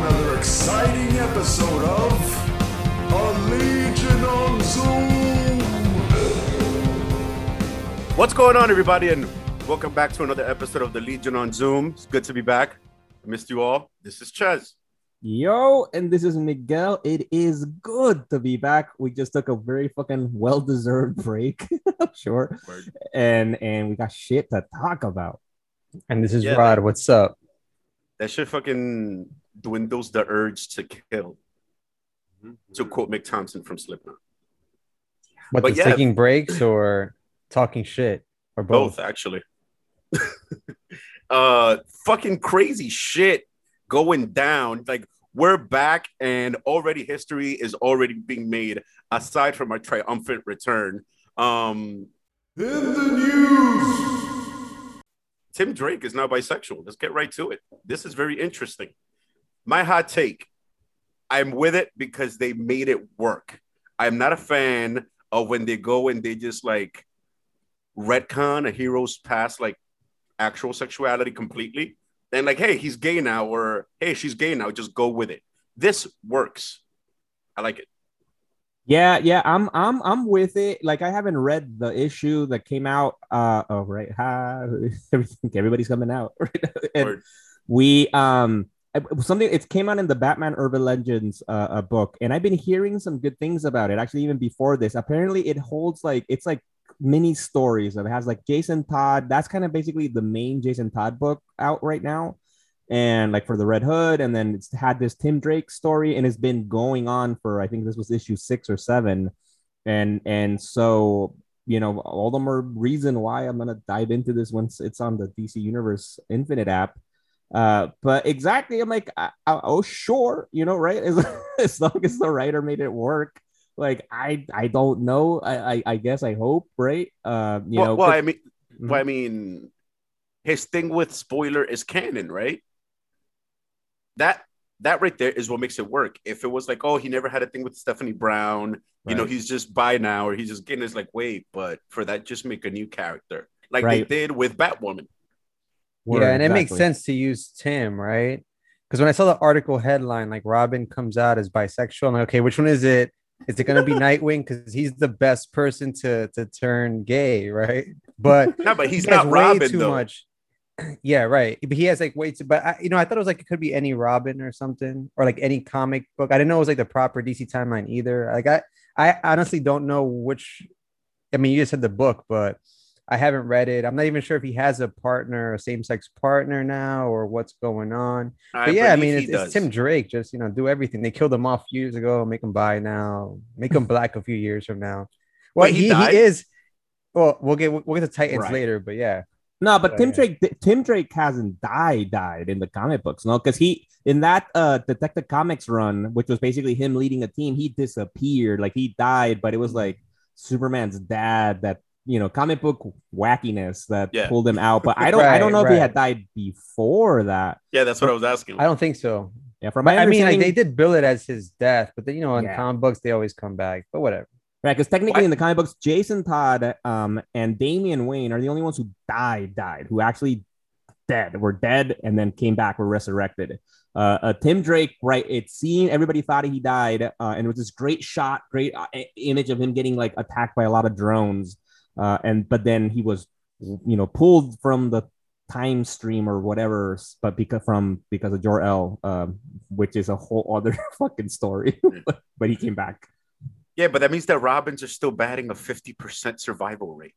another exciting episode of A Legion on Zoom. What's going on, everybody, and welcome back to another episode of the Legion on Zoom. It's good to be back. I missed you all. This is Ches. Yo, and this is Miguel. It is good to be back. We just took a very fucking well-deserved break, I'm sure, Word. and and we got shit to talk about. And this is Yeah, Rod. man. What's up? That shit fucking dwindles the urge to kill. To quote Mick Thompson from Slipknot. What But the yeah. taking breaks or talking shit or both? Both, actually. uh, fucking crazy shit going down. Like we're back, and already history is already being made. Aside from our triumphant return, um, In the news, Tim Drake is now bisexual. Let's get right to it. This is very interesting. My hot take I'm with it because they made it work. I'm not a fan of when they go and they just like retcon a hero's past, like actual sexuality completely. Then, like, hey, he's gay now, or hey, she's gay now. Just go with it. This works. I like it. Yeah, yeah, I'm I'm I'm with it. Like I haven't read the issue that came out. Uh oh right. Hi. Everything everybody's coming out. Right? And we um something it came out in the Batman Urban Legends uh, uh book, and I've been hearing some good things about it. Actually, even before this, apparently it holds like it's like mini stories. It has like Jason Todd. That's kind of basically the main Jason Todd book out right now. And like for the Red Hood, and then it's had this Tim Drake story, and it's been going on for I think this was issue six or seven, and and so you know all the more reason why I'm gonna dive into this once it's on the DC Universe Infinite app. Uh, but exactly, I'm like, I, I- oh sure, you know, right? As, as long as the writer made it work, like I I don't know. I I, I guess I hope, right? Uh, you well, know, well, I mean, Mhm. well, I mean, his thing with spoiler is canon, right? That that right there is what makes it work. If it was like, oh, he never had a thing with Stephanie Brown, you know, he's just by now, or he's just getting his like, wait, but for that, just make a new character, like Right. they did with Batwoman. Word, yeah, and it makes sense to use Tim, right? Because when I saw the article headline, like Robin comes out as bisexual, I'm like, okay, which one is it? Is it gonna be Nightwing? Because he's the best person to to turn gay, right? But No, but he's he not Robin too though. much. Yeah, right. But he has like way too. But I, you know, I thought it was like it could be any Robin or something, or like any comic book. I didn't know it was like the proper DC timeline either. Like I, I honestly don't know which. I mean, you just said the book, but I haven't read it. I'm not even sure if he has a partner, a same-sex partner now, or what's going on. I But yeah, I mean, it's, it's. Tim Drake. Just you know, do everything. They killed him off years ago. Make him bi now. Make him black a few years from now. Well, Wait, he he, he, is. Well, we'll get we'll get to Titans Right. later, but yeah. No, but Yeah, Tim yeah. Drake Tim Drake hasn't died died in the comic books, no, because he in that uh Detective Comics run, which was basically him leading a team, he disappeared, like he died, but it was like Superman's dad that you know comic book wackiness that Yeah. pulled him out. But I don't I don't Right, know if he had died before that. Yeah, that's what I was asking. I don't think so. Yeah, from my I mean, like they did bill it as his death, but then you know, in Yeah. comic books they always come back. But whatever. right? Because technically What? in the comic books, Jason Todd um and Damian Wayne are the only ones who died died who actually dead were dead and then came back were resurrected. Uh, uh, Tim Drake, right? It seemed everybody thought he died, uh, and it was this great shot, great uh, image of him getting like attacked by a lot of drones, uh, and but then he was, you know, pulled from the time stream or whatever, but because from because of Jor El, um, which is a whole other fucking story. but he came back. yeah, but that means that Robins are still batting a fifty percent survival rate.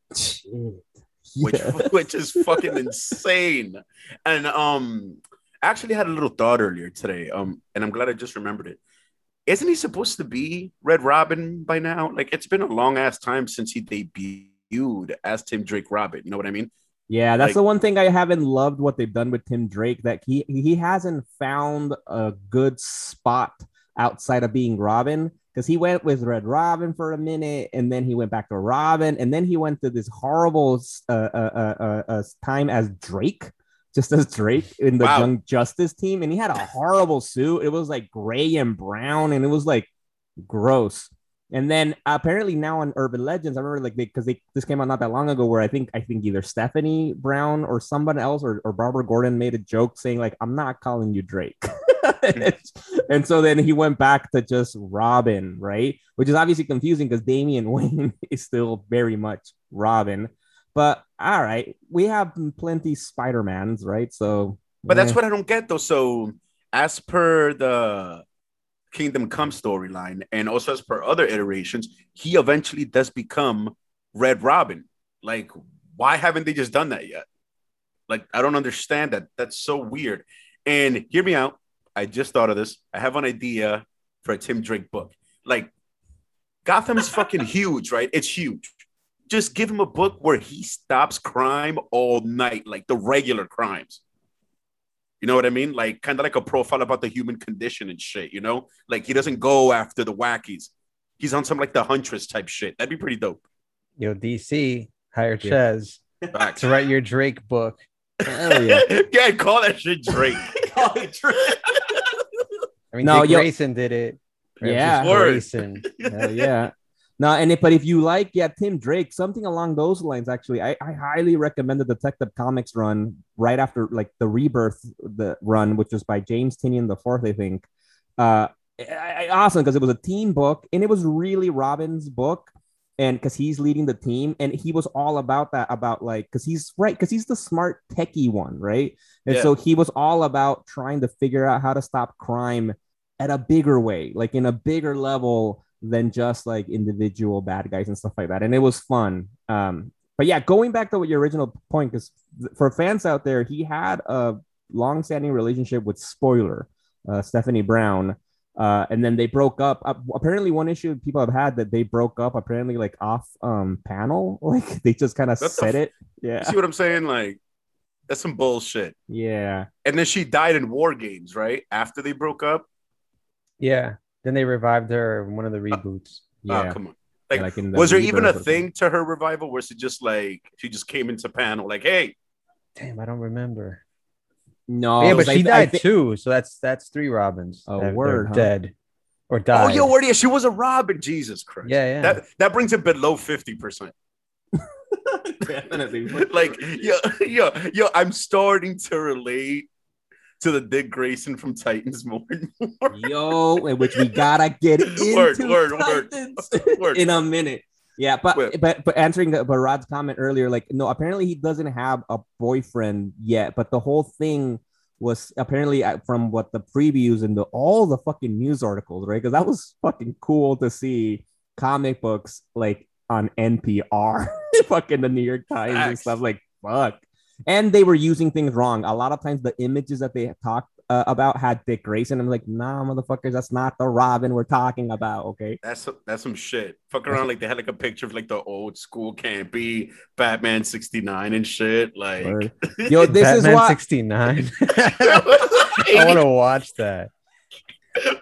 which which is fucking insane. And um, I actually had a little thought earlier today. Um, and I'm glad I just remembered it. Isn't he supposed to be Red Robin by now? Like it's been a long ass time since he debuted as Tim Drake Robin. You know what I mean? Yeah, that's Like- the one thing I haven't loved what they've done with Tim Drake that he he hasn't found a good spot outside of being Robin because he went with Red Robin for a minute and then he went back to Robin and then he went to this horrible uh, uh, uh, uh, uh, time as Drake, just as Drake in the Wow. Young Justice team, and he had a horrible suit. It was like gray and brown, and it was like gross. And then apparently now on Urban Legends, I remember like because they, this came out not that long ago, where I think I think either Stephanie Brown or someone else or, or Barbara Gordon made a joke saying like I'm not calling you Drake. and so then he went back to just Robin, right? Which is obviously confusing because Damian Wayne is still very much Robin. But all right, we have plenty Spider-Mans, right? So But that's eh. what I don't get though. So, as per the Kingdom Come storyline, and also as per other iterations, he eventually does become Red Robin. Like, why haven't they just done that yet? Like, I don't understand that. That's so weird. And hear me out. I just thought of this. I have an idea for a Tim Drake book. Like, Gotham's fucking huge, right? It's huge. Just give him a book where he stops crime all night, like the regular crimes. You know what I mean? Like kind of like a profile about the human condition and shit, you know? Like he doesn't go after the wackies. He's on some like the huntress type shit. That'd be pretty dope. Yo, DC, hire Yeah. Ches Facts. to write your Drake book. Hell yeah. yeah, call that shit Drake. Call it Drake. I mean, No, Dick yo- Grayson did it. Yeah. Word. Grayson. Hell yeah. No, and if, but if you like, yeah, Tim Drake, something along those lines, actually, I, I highly recommend the Detective Comics run right after like the Rebirth the run, which was by James Tynion the fourth, I think. Uh, I, I- awesome because it was a team book and it was really Robin's book, and because he's leading the team, and he was all about that, about like because he's right, because he's the smart techie one, right? And Yeah. so he was all about trying to figure out how to stop crime at a bigger way, like in a bigger level than just like individual bad guys and stuff like that. And it was fun. Um, but yeah, going back to what your original point, because for fans out there, he had a long-standing relationship with Spoiler, uh, Stephanie Brown. Uh, and then they broke up. Uh, apparently, one issue people have had that they broke up. Apparently, like off um panel, like they just kind of said f- it. Yeah, See what I'm saying? Like that's some bullshit. yeah. And then she died in War Games, right? After they broke up. Yeah. Then they revived her in one of the ah, reboots. Ah, yeah, Oh, come on. Yeah, Like, like in the was there even a thing to her revival? Or was it just like she just came into panel, like, hey, Damn, I don't remember. No, yeah, but I- she I died thi- too. So that's that's three Robins. Oh, that are word, huh? dead or died. oh, died. yo, word, yeah, she was a Robin. Jesus Christ. Yeah, yeah. That that brings it below 50%. Definitely. like yo, yo, yo, I'm starting to relate to the Dick Grayson from Titans more and more. Yo, in which we gotta get into Word, word. Titans Word. in a minute. Yeah, but Wait. but but answering the but Rod's comment earlier, like no, apparently he doesn't have a boyfriend yet. But the whole thing was apparently uh, from what the previews and the all the fucking news articles, right? Because that was fucking cool to see comic books like on NPR, fucking the New York Times and stuff. Like fuck, and they were using things wrong. A lot of times the images that they talked uh, about had Dick Grayson. I'm like, nah, motherfuckers, that's not the Robin we're talking about. Okay. That's that's some shit. Fuck around like they had like a picture of like the old school campy Batman 69 and shit. Like Word. Yo, this is Batman why 69. I want to watch that.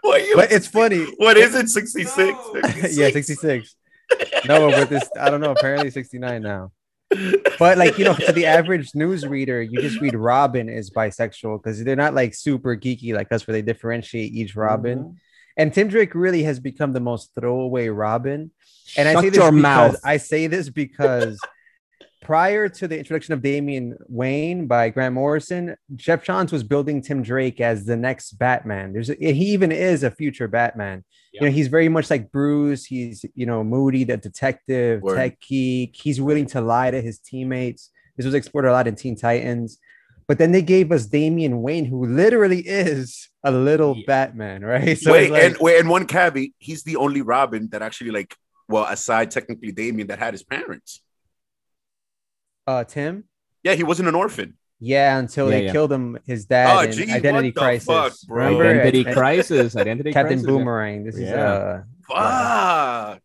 what, you, But it's funny. what is it? 66? yeah, 66. No, but this I don't know. Apparently 69 now. But like you know, to the average news reader, you just read Robin is bisexual because they're not like super geeky like us, where they differentiate each Robin. Mm-hmm. And Tim Drake really has become the most throwaway Robin. And I say this because mouth. I say this because prior to the introduction of Damian Wayne by Grant Morrison, Geoff Johns was building Tim Drake as the next Batman. There's a, he even is a future Batman. You know, he's very much like Bruce. He's you know moody, the detective, Word. tech geek. He's willing to lie to his teammates. This was explored a lot in Teen Titans. But then they gave us Damian Wayne, who literally is a little Yeah. Batman, right? So wait, like- and wait, and one caveat, he's the only Robin that actually like well, aside technically Damian that had his parents. uh, Tim. Yeah, he wasn't an orphan. Yeah, until Yeah, they yeah. killed him, his dad Oh, in gee, Identity what the Crisis. fuck, bro? Remember Identity At- crisis. Identity Captain crisis. Boomerang. This is Yeah. uh Fuck.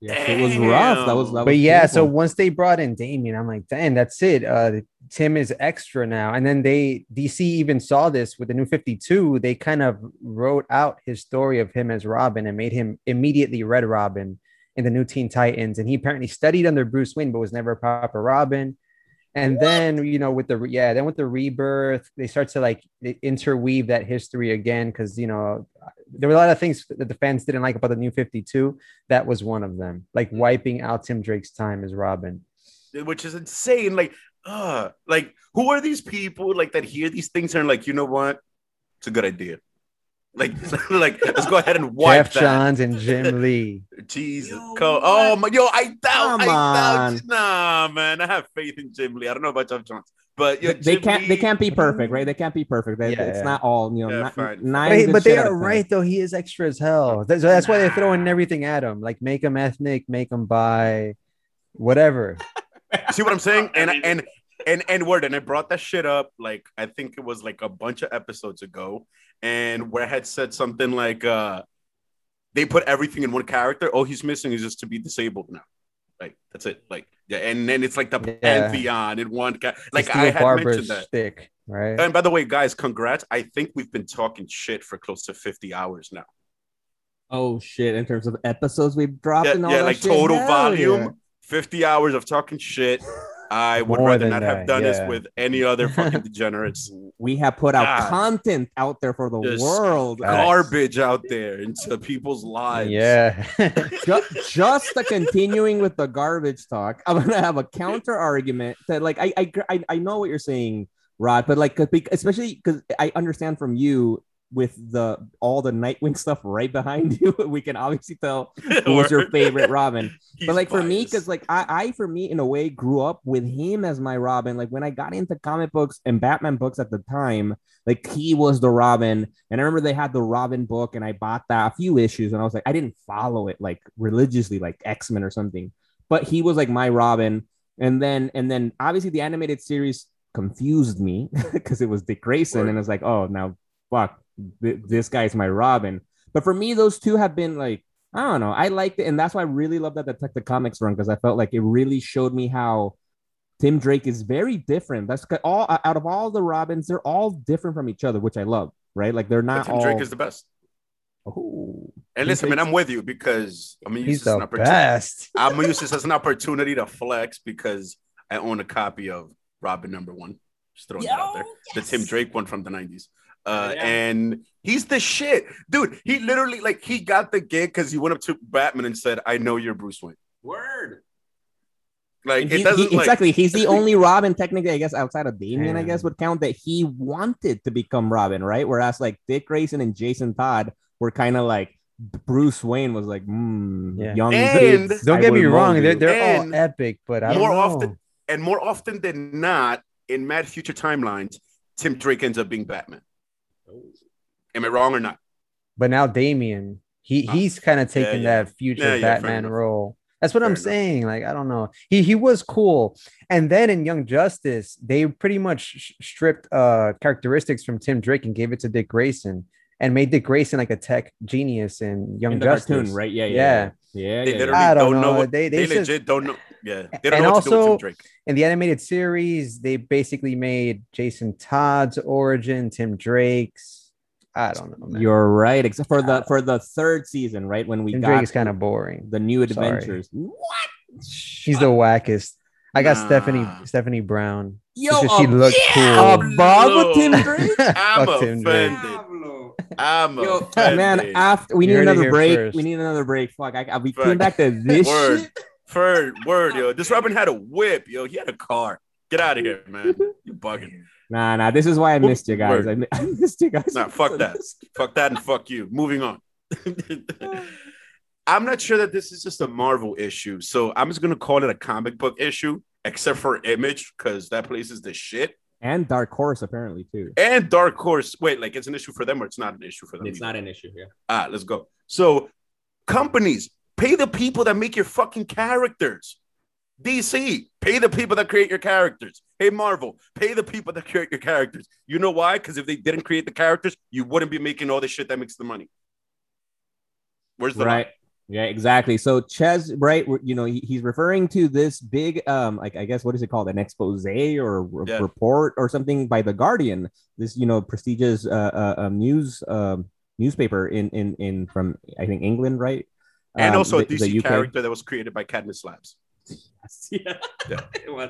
Yeah, it was rough. That was. That was but yeah, so once they brought in Damian, I'm like, damn, that's it. Uh Tim is extra now. And then they DC even saw this with the new 52. They kind of wrote out his story of him as Robin and made him immediately Red Robin in the new Teen Titans. And he apparently studied under Bruce Wayne, but was never a proper Robin. And then, you know, with the yeah, then with the rebirth, they start to like interweave that history again because you know there were a lot of things that the fans didn't like about the new 52. That was one of them, like Mm. wiping out Tim Drake's time as Robin. which is insane. Like, uh, like who are these people like that hear these things and are like, you know what? It's a good idea. Like, like let's go ahead and wipe Geoff that. Johns and Jim Lee. Jesus, Yo, Co- oh my, yo, I doubt, Come I doubt. on. Nah, man, I have faith in Jim Lee. I don't know about Geoff Johns, but yo, they Jim can't they can't be mm-hmm. perfect, right? They can't be perfect. They, Yeah, it's yeah. not all you know. Yeah, not, fine. nine But, but they are right though. He is extra as hell. That's, that's why they're throwing everything at him. Like make him ethnic, make him bi, whatever. See what I'm saying? And and and and word, and I brought that shit up like I think it was like a bunch of episodes ago, and where I had said something like uh they put everything in one character. All he's missing is just to be disabled now. Like that's it. Like yeah, and then it's like the Yeah. pantheon in one ca- like I had Barbara's mentioned that. stick, right? And by the way, guys, congrats. I think we've been talking shit for close to 50 hours now. Oh shit! In terms of episodes we've dropped Yeah, and all yeah that like shit? total Hell volume, yeah. 50 hours of talking shit. I would More rather not have that, done this with any other fucking degenerates. We have put out God. content out there for the Just world. Garbage out there into people's lives. Yeah. Ju- just the continuing with the garbage talk, I'm gonna have a counter argument that like I I I, I know what you're saying, Rod, but like especially because I understand from you with the all the Nightwing stuff right behind you, we can obviously tell who was your favorite Robin. But like for me, because like I, I for me in a way grew up with him as my Robin. Like when I got into comic books and Batman books at the time, like he was the Robin. And I remember they had the Robin book, and I bought that a few issues, and I was like, I didn't follow it like religiously, like X Men or something. But he was like my Robin. And then and then obviously the animated series confused me because it was Dick Grayson, Word. and it's like, oh now fuck, th- this guy's my Robin. But for me, those two have been like I don't know. I liked it, and that's why I really love that Detective Comics run because I felt like it really showed me how Tim Drake is very different. That's 'cause all out of all the Robins, they're all different from each other, which I love. Right? Like they're But not Tim all. Drake is the best. Oh. And listen, man, I'm with you because I'm gonna use He's this as an the opportunity. best. I'm gonna use this as an opportunity to flex because I own a copy of Robin number one. Just throwing that out there. Oh, the Tim Drake one from the 90s. Uh, Yeah. and he's the shit. Dude, he literally like he got the gig because he went up to Batman and said, I know you're Bruce Wayne. Word. Like And it doesn't he- like exactly. He's the only Robin, technically, I guess, outside of Damian, I guess, would count that he wanted to become Robin, right? Whereas like Dick Grayson and Jason Todd were kind of like Bruce Wayne was like, mm, Yeah. young. And- kids, Don't get me wrong, they're, they're all epic, but I don't more know. often- and more often than not, in Mad Future timelines, Tim Drake ends up being Batman. Am I wrong or not? But now Damian, he Ah. he's kind of taking yeah. that future Yeah, yeah, Batman enough. role. That's what Fair I'm enough. saying. Like I don't know. He he was cool. And then in Young Justice, they pretty much sh- stripped uh characteristics from Tim Drake and gave it to Dick Grayson and made Dick Grayson like a tech genius in Young in the Justice. cartoon, right? Yeah, yeah, Yeah. yeah, yeah. They literally. I don't don't know. know. what, They- they they just- legit don't know. Yeah, they don't And know what to do with also- Tim Drake. In the animated series, they basically made Jason Todd's origin, Tim Drake's. I don't know. Man. You're right, except for the ah. for the third season, right? When we Tim got Drake is kind of boring. the new Sorry. adventures. What? She's the wackest. I got Nah. Stephanie Stephanie Brown. Yo, It's just she ab- looked yeah, cool. above Tim Drake. I'm Fuck Tim Drake. offended. I'm Yo, man, after we You need another break. first. We need another break. Fuck, I, I we Fuck. came back to this Word. shit. Word, word, yo. This Robin had a whip, yo. He had a car. Get out of here, man. You bugging. Nah, nah. This is why I missed you guys. I, I missed you guys. Nah, fuck that. Fuck that and fuck you. Moving on. I'm not sure that this is just a Marvel issue. So I'm just gonna call it a comic book issue, except for Image, because that place is the shit. And Dark Horse apparently too. And Dark Horse. Wait, like it's an issue for them or it's not an issue for them? It's either? not an issue here. Ah, let's go. So, companies pay the people that make your fucking characters. DC, pay the people that create your characters. Hey, Marvel, pay the people that create your characters. You know why? Because if they didn't create the characters, you wouldn't be making all the shit that makes the money. Where's the right. Yeah, exactly. So Ches, right? You know, he- he's referring to this big, um, like I guess what is it called, an expose or re- Yeah. report or something by the Guardian, this you know prestigious uh, uh um, news um newspaper in in in from I think England, right? And Um, also a DC character that was created by Cadmus Labs. yeah. Yeah.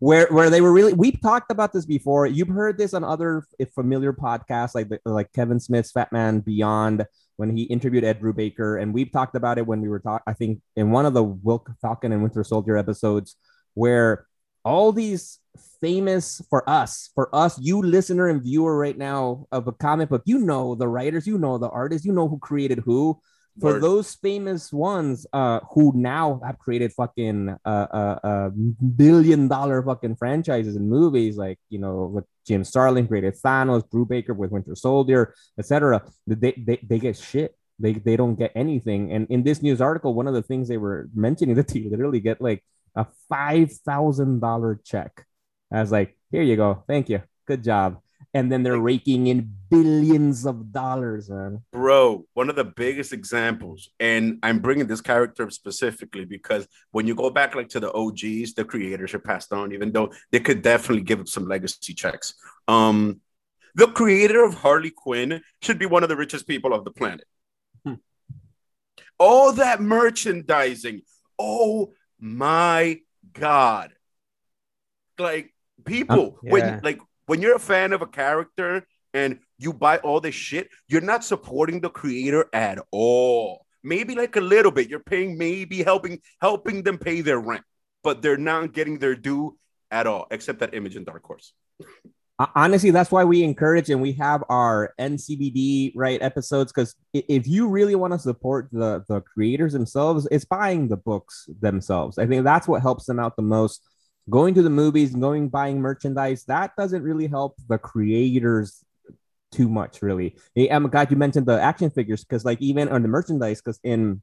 where where they were really we've talked about this before you've heard this on other familiar podcasts like the, like kevin smith's fat man beyond when he interviewed Ed Brubaker, and we've talked about it when we were talking. I think in one of the Wilk Falcon and Winter Soldier episodes, where all these famous for us, for us, you listener and viewer right now of a comic book, you know the writers, you know the artists, you know who created who. For those famous ones, uh, who now have created fucking uh, uh, uh, billion dollar fucking franchises and movies, like you know, with Jim Starlin created Thanos, Brubaker with Winter Soldier, etc. They, they they get shit. They they don't get anything. And in this news article, one of the things they were mentioning that they literally get like a five thousand dollar check. I was like, here you go, thank you, good job. And then they're raking in billions of dollars, man. bro one of the biggest examples and i'm bringing this character specifically because when you go back like to the og's the creators are passed on even though they could definitely give up some legacy checks um the creator of harley quinn should be one of the richest people of the planet Hmm. all that merchandising oh my god like people Um, when like when you're a fan of a character and you buy all this shit, you're not supporting the creator at all. Maybe like a little bit. You're paying, maybe helping helping them pay their rent, but they're not getting their due at all, except that image in Dark Horse. Honestly that's why we encourage and we have our ncbd right episodes because if you really want to support the the creators themselves it's buying the books themselves i think that's what helps them out the most going to the movies going buying merchandise that doesn't really help the creators too much really. Hey, i'm glad you mentioned the action figures because like even on the merchandise because in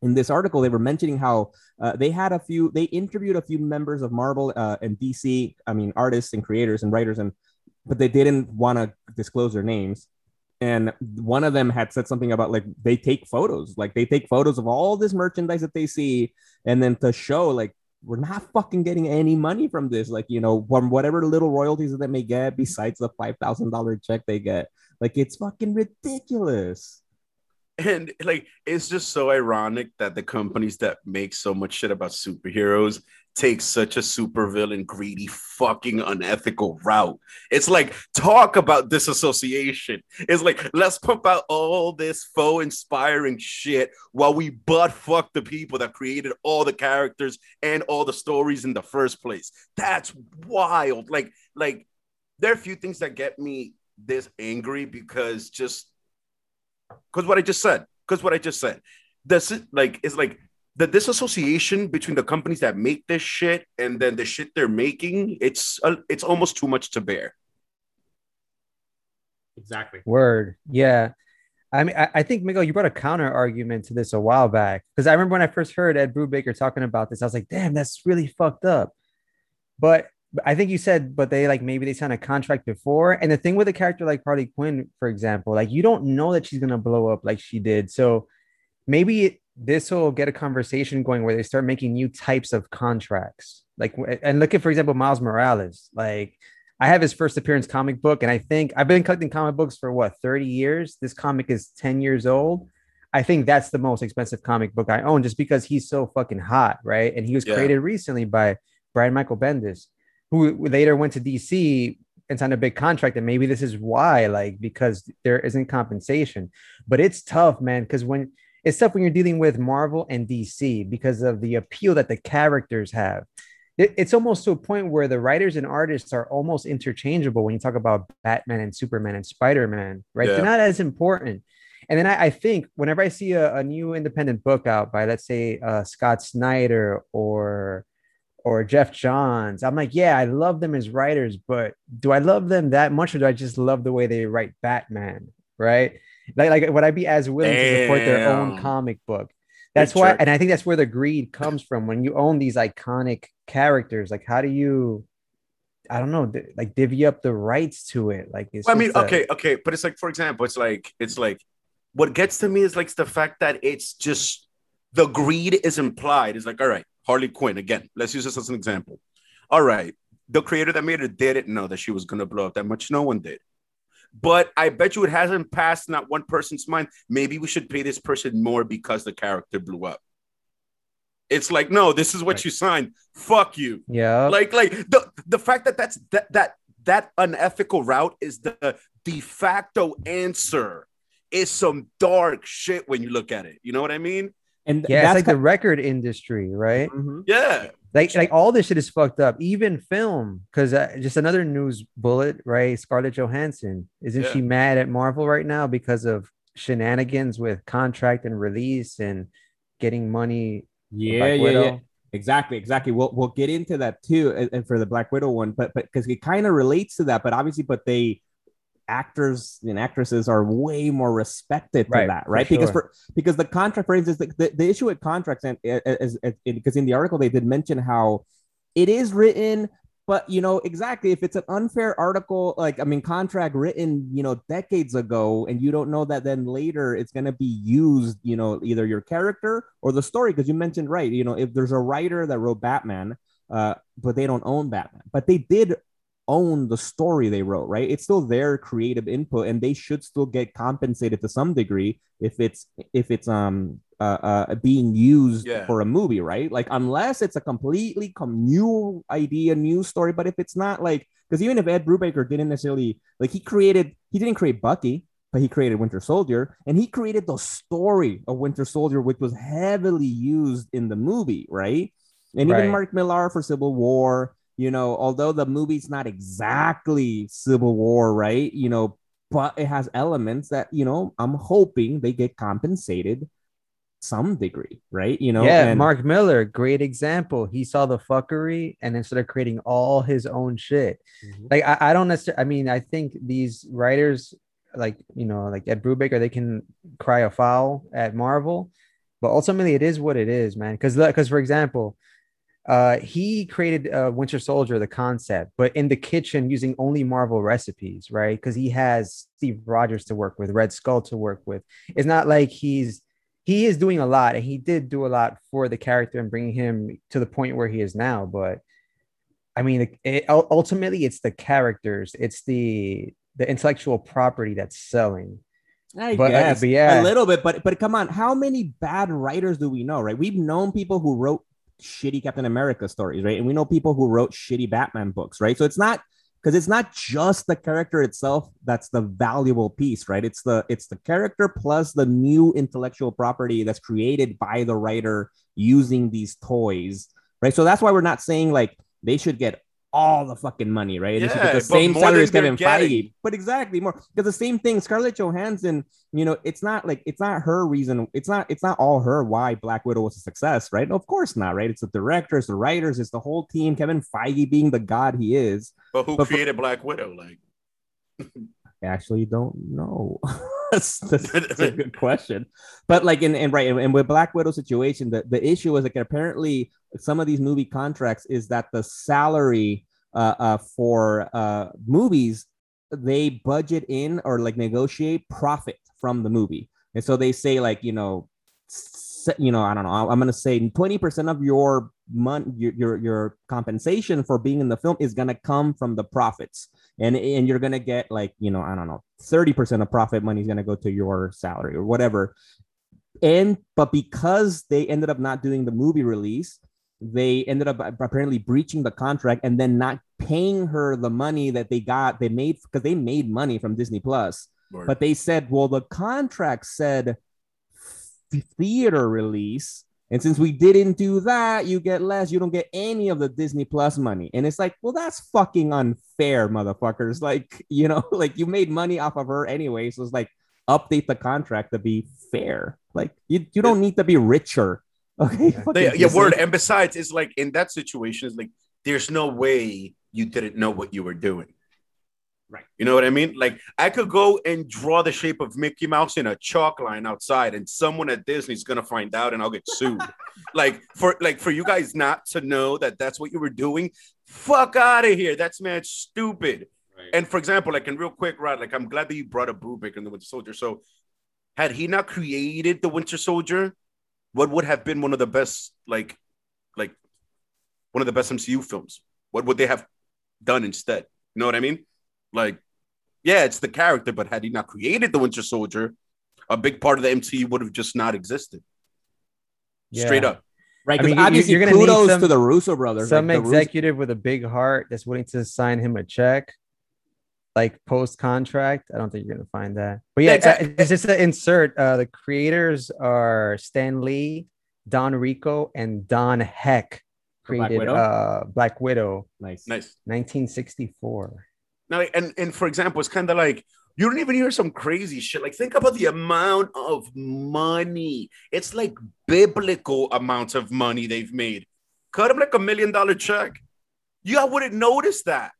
in this article they were mentioning how uh, they had a few they interviewed a few members of marvel uh, and dc i mean artists and creators and writers and but they didn't want to disclose their names. And one of them had said something about like they take photos like they take photos of all this merchandise that they see and then to show like we're not fucking getting any money from this. Like you know from whatever little royalties that they may get besides the $5000 check they get. Like it's fucking ridiculous And like it's just so ironic that the companies that make so much shit about superheroes take such a supervillain, greedy, fucking unethical route. It's like talk about disassociation. It's like let's pump out all this faux inspiring shit while we butt fuck the people that created all the characters and all the stories in the first place. That's wild. Like, like there are a few things that get me this angry because just because what I just said, because what I just said, this is like is like the disassociation between the companies that make this shit and then the shit they're making. It's uh, it's almost too much to bear. exactly Word. Yeah. I mean, I, I think Miguel, you brought a counter argument to this a while back because I remember when I first heard Ed Brubaker talking about this, I was like, "Damn, that's really fucked up." But, but I think you said, but they like maybe they signed a contract before, and the thing with a character like Harley Quinn, for example, like you don't know that she's gonna blow up like she did, so maybe this will get a conversation going where they start making new types of contracts, like and look at, for example, Miles Morales, like. I have his first appearance comic book, and I think I've been collecting comic books for what 30 years. This comic is 10 years old. I think that's the most expensive comic book I own just because he's so fucking hot, right? And he was Yeah. created recently by Brian Michael Bendis, who later went to DC and signed a big contract. And maybe this is why, like, because there isn't compensation. But it's tough, man, because when it's tough when you're dealing with Marvel and DC because of the appeal that the characters have it's almost to a point where the writers and artists are almost interchangeable when you talk about Batman and Superman and Spider Man, right? Yeah. They're not as important. And then I, I think whenever I see a, a new independent book out by, let's say, uh, Scott Snyder or or Geoff Johns, I'm like, yeah, I love them as writers, but do I love them that much, or do I just love the way they write Batman, right? Like, like would I be as willing to support their own comic book? That's Big why, jerk. and I think that's where the greed comes from when you own these iconic characters. Like, how do you, I don't know, like divvy up the rights to it? Like, it's I mean, a- okay, okay, but it's like, for example, it's like, it's like, what gets to me is like the fact that it's just the greed is implied. It's like, all right, Harley Quinn again. Let's use this as an example. All right, the creator that made it didn't know that she was gonna blow up that much. No one did. But I bet you it hasn't passed not one person's mind. Maybe we should pay this person more because the character blew up. It's like, no, this is what Right. you signed. Fuck you yeah, like like the the fact that that's that that that unethical route is the de facto answer is some dark shit when you look at it. You know what I mean? And Yeah, it's like the record industry, right? Mhm. Yeah. Like, like all this shit is fucked up. Even film, because uh, just another news bullet, right? Scarlett Johansson isn't Yeah. she mad at Marvel right now because of shenanigans with contract and release and getting money? for Yeah, Black yeah, yeah. Exactly, exactly. We'll we'll get into that too, and, and for the Black Widow one, but but because it kind of relates to that, but obviously, but they actors and actresses are way more respected for Right, that, for right? Because sure. for because the contract, for instance, the, the, the issue with contracts, and as because in the article they did mention how it is written, but you know exactly if it's an unfair article, like I mean, contract written, you know, decades ago, and you don't know that then later it's going to be used, you know, either your character or the story, because you mentioned right, you know, if there's a writer that wrote Batman, uh, but they don't own Batman, but they did own the story they wrote, right? It's still their creative input, and they should still get compensated to some degree if it's if it's um uh, uh being used Yeah. for a movie, right? Like unless it's a completely com- new idea, new story. But if it's not like because even if Ed Brubaker didn't necessarily like he created, he didn't create Bucky, but he created Winter Soldier, and he created the story of Winter Soldier, which was heavily used in the movie, right? And even Right. Mark Millar for Civil War, you know, although the movie's not exactly Civil War, right? You know, but it has elements that, you know, I'm hoping they get compensated some degree, right? You know, yeah, and- Mark Millar, great example. He saw the fuckery and instead of creating all his own shit. Mhm. Like I, I don't necessarily. I mean, I think these writers, like you know, like Ed Brubaker, they can cry a foul at Marvel, but ultimately it is what it is, man. Because because for example, uh, he created uh, Winter Soldier, the concept, but in the kitchen using only Marvel recipes, right? Because he has Steve Rogers to work with, Red Skull to work with. It's not like he's he is doing a lot, and he did do a lot for the character and bringing him to the point where he is now. But I mean, it, ul- ultimately, it's the characters, it's the the intellectual property that's selling. I But, uh, guess but yeah. a little bit, but but come on, how many bad writers do we know, right? We've known people who wrote shitty Captain America stories, right? And we know people who wrote shitty Batman books, right? So it's not because it's not just the character itself that's the valuable piece, right? It's the it's the character plus the new intellectual property that's created by the writer using these toys, right? So that's why we're not saying like they should get all the fucking money, right? They should get Yeah, the same salary as Kevin getting. Feige, but exactly more because the same thing. Scarlett Johansson, you know, it's not like it's not her reason. It's not it's not all her why Black Widow was a success, right? Of course not, right? It's the directors, the writers, it's the whole team. Kevin Feige being the god he is. But who But for- created Black Widow? Like, actually don't know. that's, that's, that's a good question. But like in and right and, and with Black Widow situation, the, the issue is like apparently some of these movie contracts is that the salary uh, uh for uh movies they budget in or like negotiate profit from the movie. And so they say like, you know, you know, I don't know, I'm gonna say 20% of your money your, your your compensation for being in the film is gonna come from the profits. And and you're gonna get like you know i don't know 30% of profit money is gonna go to your salary or whatever. And but because they ended up not doing the movie release they ended up apparently breaching the contract and then not paying her the money that they got they made because they made money from disney plus. But they said well the contract said theater release and since we didn't do that, you get less. You don't get any of the Disney Plus money. And it's like, well, that's fucking unfair, motherfuckers. Like, you know, like you made money off of her anyway. So it's like, update the contract to be fair. Like, you, you don't need to be richer. Okay. They, yeah, word. And besides, it's like in that situation, it's like there's no way you didn't know what you were doing. Right. You know what I mean? Like I could go and draw the shape of Mickey Mouse in a chalk line outside, and someone at Disney's gonna find out, and I'll get sued. like for like for you guys not to know that that's what you were doing, fuck out of here. That's man stupid. And for example, like in real quick, right? Like I'm glad that you brought up Brubaker and the Winter Soldier. So had he not created the Winter Soldier, what would have been one of the best, like, like one of the best MCU films? What would they have done instead? You know what I mean? Like, yeah, it's the character, but had he not created the Winter Soldier, a big part of the MCU would have just not existed. Straight up. Right. I 'cause mean, you- obviously, you're gonna need kudos some- to the Russo brothers. Some like the Russo- executive with a big heart that's willing to sign him a check. like post contract. I don't think you're gonna find that. But yeah, Exactly. uh, it's just to insert. Uh, the creators are Stan Lee, Don Rico, and Don Heck. For Black Created Widow? uh, Black Widow, Nice. Nice. 1964. Now, and and for example, it's kind of like you don't even hear some crazy shit. Like think about the amount of money. It's like biblical amounts of money they've made. Cut them like a million dollar check. You I wouldn't notice that.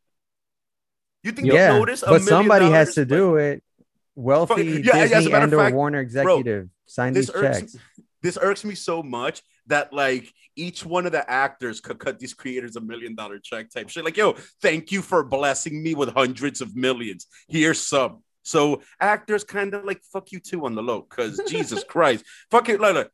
You think Yeah, you'll notice? a but somebody has to do it. Wealthy Yeah, Disney and or Warner executive sign this these irks- checks. This irks me so much that like each one of the actors could cut these creators a million dollar check type shit. Like, yo, thank you for blessing me with hundreds of millions. Here's some. So actors kind of like fuck you too on the low, because Jesus Christ, fuck it, like,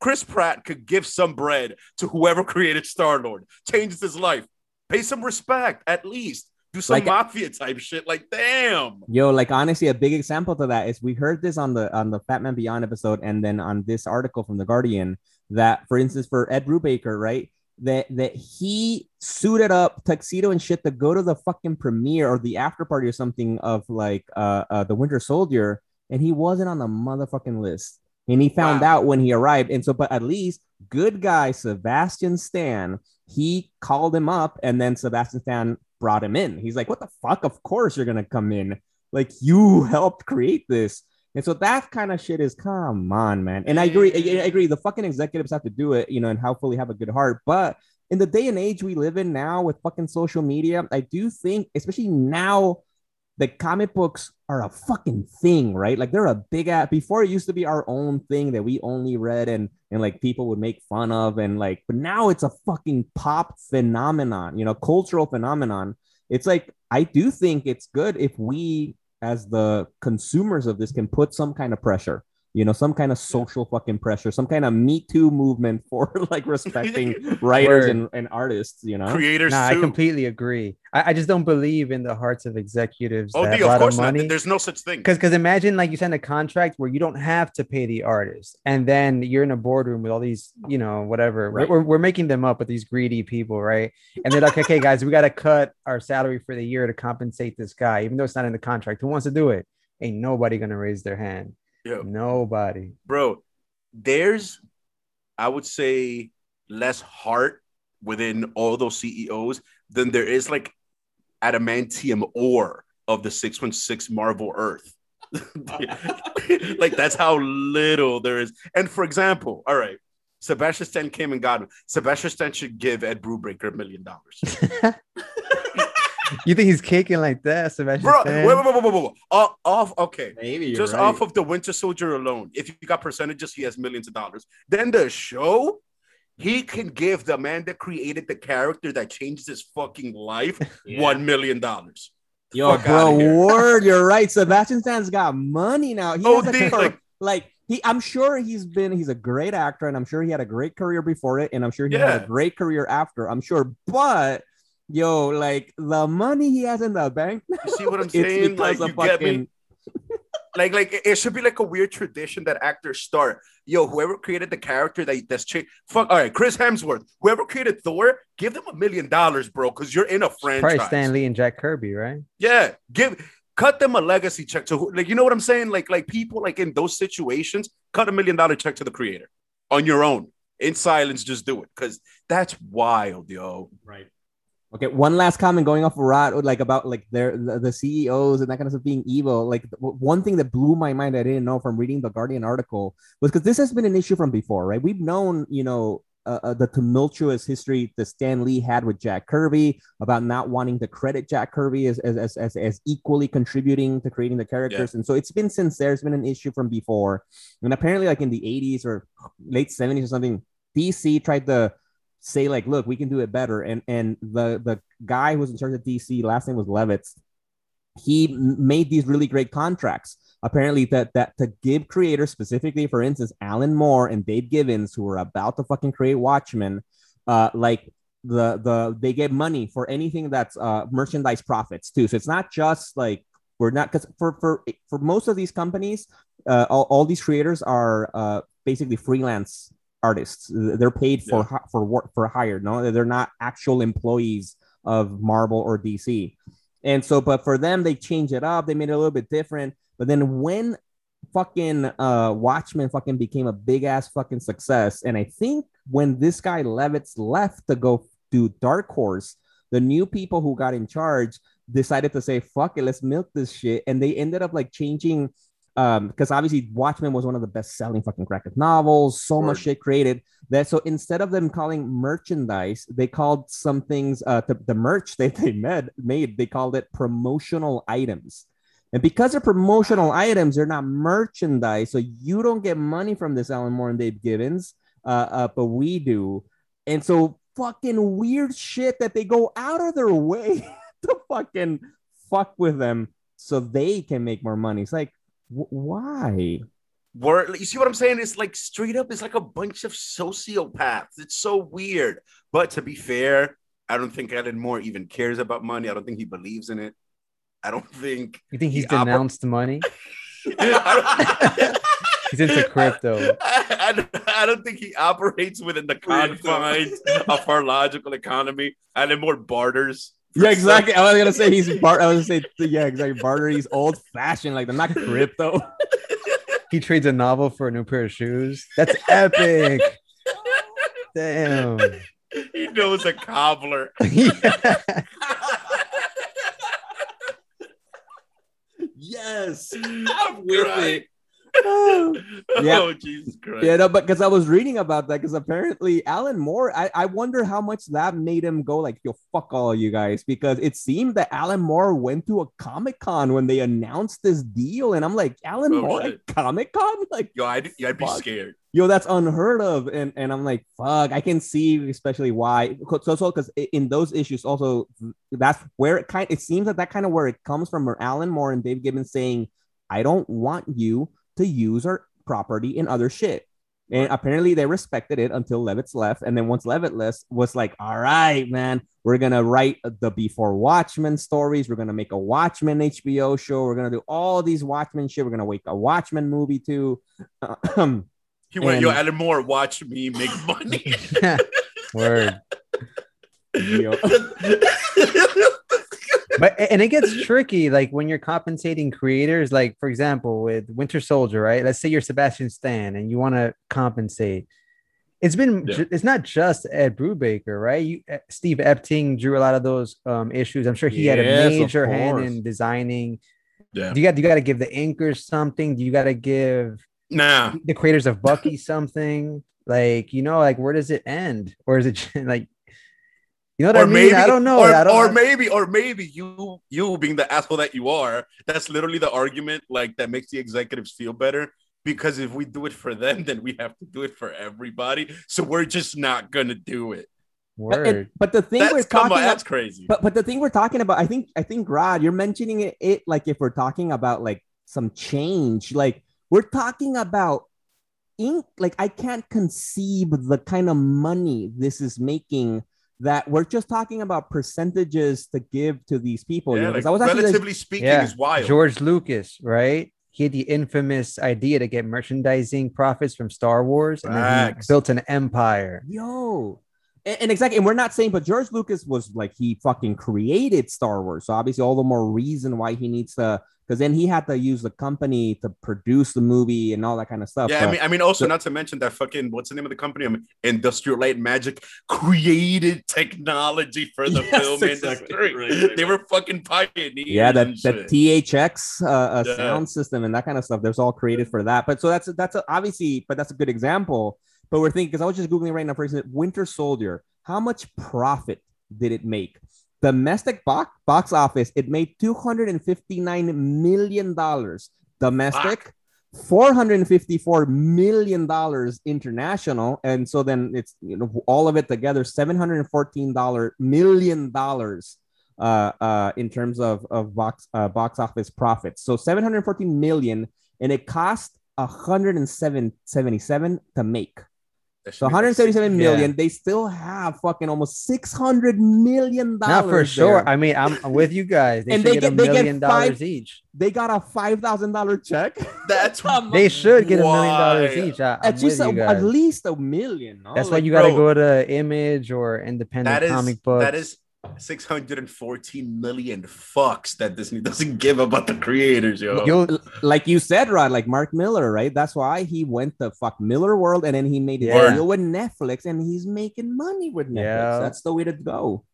Chris Pratt could give some bread to whoever created Star Lord, changes his life, pay some respect at least, do some Like- mafia type shit. Like, damn. Yo, like honestly, a big example to that is we heard this on the on the Fat Man Beyond episode, and then on this article from the Guardian that, for instance, for Ed Brubaker, right, that that he suited up tuxedo and shit to go to the fucking premiere or the after party or something of like uh, uh the Winter Soldier, and he wasn't on the motherfucking list, and he found Wow. out when he arrived, and so but at least good guy Sebastian Stan, he called him up, and then Sebastian Stan brought him in. He's like, "What the fuck? Of course you're gonna come in." like you helped create this and so that kind of shit is come on man. And i agree I, agree the fucking executives have to do it you know and hopefully have a good heart. But in the day and age we live in now with fucking social media i do think especially now the comic books are a fucking thing right? Like they're a big app before it used to be our own thing that we only read and and like people would make fun of and like but now it's a fucking pop phenomenon you know cultural phenomenon. It's like I do think it's good if we as the consumers of this can put some kind of pressure, you know, some kind of social fucking pressure, some kind of Me Too movement for like respecting writers and, and artists, you know. Creators Nah, I completely agree. I, I just don't believe in the hearts of executives oh, that have D, a of course of not. There's no such thing. Because because imagine like you sign a contract where you don't have to pay the artist, and then you're in a boardroom with all these, you know, whatever. Right. We're, we're making them up with these greedy people, right? And they're like, okay, guys, we got to cut our salary for the year to compensate this guy, even though it's not in the contract. Who wants to do it? Ain't nobody gonna raise their hand. Yeah. Nobody. bro, there's, I would say, less heart within all those CEOs than there is like adamantium ore of the 616 Marvel Earth. like that's how little there is. And for example, all right, Sebastian Stan came and got him. Sebastian Stan should give Ed Brubaker a million dollars. You think he's kicking like that, Sebastian? Bro, Stan? wait, wait, wait, wait, wait, wait. Off, uh, off, okay. Maybe just off of the Winter Soldier alone, if you got percentages, he has millions of dollars. Then the show, he can give the man that created the character that changed his fucking life one million dollars. Yo, Fuck bro, word, you're right. Sebastian Stan's got money now. He Oh, has a dude, like- like he, I'm sure he's been. He's a great actor, and I'm sure he had a great career before it, and I'm sure he had a great career after. I'm sure, but yo, like the money he has in the bank, You see what I'm saying? Like, of you get me? Like, like it should be like a weird tradition that actors start. Yo, whoever created the character that that's changed. Fuck. All right, Chris Hemsworth. Whoever created Thor, give them a million dollars, bro, because you're in a franchise. Probably Stan Lee and Jack Kirby, right? Yeah, give cut them a legacy check to who, like you know what I'm saying? Like like people like in those situations, cut a million dollar check to the creator on your own in silence. Just do it because that's wild, yo. Right. Okay, one last comment going off of Rod, like about like their the, the CEOs and that kind of stuff being evil. Like one thing that blew my mind I didn't know from reading the Guardian article was because this has been an issue from before, right? We've known, you know, uh, uh, the tumultuous history that Stan Lee had with Jack Kirby about not wanting to credit Jack Kirby as as as, as, as equally contributing to creating the characters, and so it's been since there's been an issue from before, and apparently like in the 80s or late 70s or something, DC tried to say like, look, we can do it better. And and the the guy who was in charge of DC, last name was Levitz, he made these really great contracts. Apparently, that that to give creators, specifically for instance, Alan Moore and Dave Gibbons, who were about to fucking create Watchmen, uh, like the the they get money for anything that's uh merchandise profits too. So it's not just like we're not because for for for most of these companies, uh, all, all these creators are uh basically freelance artists. They're paid for hi- for work for hire. No, they're not actual employees of Marvel or DC. And so, but for them, they changed it up. They made it a little bit different. But then when fucking uh Watchmen fucking became a big ass fucking success, and I think when this guy Levitz left to go do Dark Horse, the new people who got in charge decided to say, fuck it, let's milk this shit. And they ended up like changing um because obviously Watchmen was one of the best selling fucking graphic novels, so much shit created that so instead of them calling merchandise, they called some things uh the, the merch that they made made, they called it promotional items. And because they're promotional items, they're not merchandise. So you don't get money from this Alan Moore and Dave Gibbons, uh, uh, but we do. And so fucking weird shit that they go out of their way to fucking fuck with them so they can make more money. It's like, why? Word, you see what I'm saying? It's like straight up, it's like a bunch of sociopaths. It's so weird. But to be fair, I don't think Alan Moore even cares about money. I don't think he believes in it. I don't think You think he's He oper- denounced money? I don't- He's into crypto. I, I don't- I don't think he operates within the confines of our logical economy. Alan Moore barters. For Yeah, exactly. I was gonna say he's bar. I was gonna say yeah, exactly. Barter. He's old fashioned. Like they're not crypto. He trades a novel for a new pair of shoes. That's epic. Damn. he knows a cobbler. Yeah. yes, I'm with it. Yeah. Oh Jesus Christ! Yeah, no, but because I was reading about that, because apparently Alan Moore, I, I wonder how much that made him go like, yo, fuck all you guys, because it seemed that Alan Moore went to a Comic Con when they announced this deal, and I'm like, Alan Oh, Moore shit. at Comic Con, like, Yo, I'd, yeah, I'd be Fuck. scared. yo, that's unheard of, and and I'm like, fuck, I can see especially why. So so because in those issues also, that's where it kind. It seems that that kind of where it comes from, where Alan Moore and Dave Gibbons saying, I don't want you to use our property and other shit. And apparently they respected it until Levitz left. And then once Levitz left, was like, all right, man, we're gonna write the Before Watchmen stories. We're gonna make a Watchmen HBO show. We're gonna do all these Watchmen shit. We're gonna make a Watchmen movie too. He went, yo, And- Alan Moore, watch me make money. Word. Yo. But and it gets tricky, like when you're compensating creators, like for example, with Winter Soldier, right? Let's say you're Sebastian Stan and you want to compensate. It's been Yeah. it's not just Ed Brubaker, right? You uh, Steve Epting drew a lot of those um issues. I'm sure he had a major hand in designing. yeah. Do you got you got to give the anchors something? Do you got to give Nah. the creators of Bucky something? Like, you know, like where does it end? Or is it like you know what Or I mean? maybe I don't know. Or, I don't, or maybe, or maybe you, you being the asshole that you are, that's literally the argument like that makes the executives feel better. Because if we do it for them, then we have to do it for everybody. So we're just not gonna do it. But, word. and- but the thing we're talking on, about, that's crazy. But but the thing we're talking about, I think I think Rod, you're mentioning it, it like if we're talking about like some change, like we're talking about ink. Like I can't conceive the kind of money this is making. That we're just talking about percentages to give to these people. you yeah, like, I was actually relatively speaking, Yeah, is wild. George Lucas, right? He had the infamous idea to get merchandising profits from Star Wars, and then he built an empire. yo. And, and exactly, and we're not saying, but George Lucas was like he fucking created Star Wars, so obviously all the more reason why he needs to, because then he had to use the company to produce the movie and all that kind of stuff. Yeah, I mean, I mean, also but- not to mention that fucking what's the name of the company? I mean, Industrial Light and Magic created technology for the Yes, film exactly. industry. Right, right, they right. were fucking pioneers. yeah that and that thx uh, uh Yeah. sound system and that kind of stuff there's all created for that but so that's that's a, obviously but that's a good example but we're thinking because i was just googling right now for instance winter soldier how much profit did it make domestic box box office it made 259 million dollars domestic 454 million dollars international and so then it's you know all of it together 714 dollar million dollars uh, uh, in terms of of box uh, box office profits. So 714 million, and it cost 177 to make. That should So be like 177 Yeah. They still have fucking almost 600 million dollars. Not for sure. there. I mean, I'm, I'm with you guys. They And should they get, get- a they get million dollars five- each. They got a five thousand dollar check. That's They should get a million dollars each. I, At least a- at least a million. no? That's why you got to go to Image or independent that is comic books. that is 614 million fucks that Disney doesn't give about the creators, yo. You'll like you said, Rod, like Mark Millar, right? That's why he went to fuck Millarworld and then he made a Yeah. deal with Netflix and he's making money with Netflix. Yeah. That's the way to go.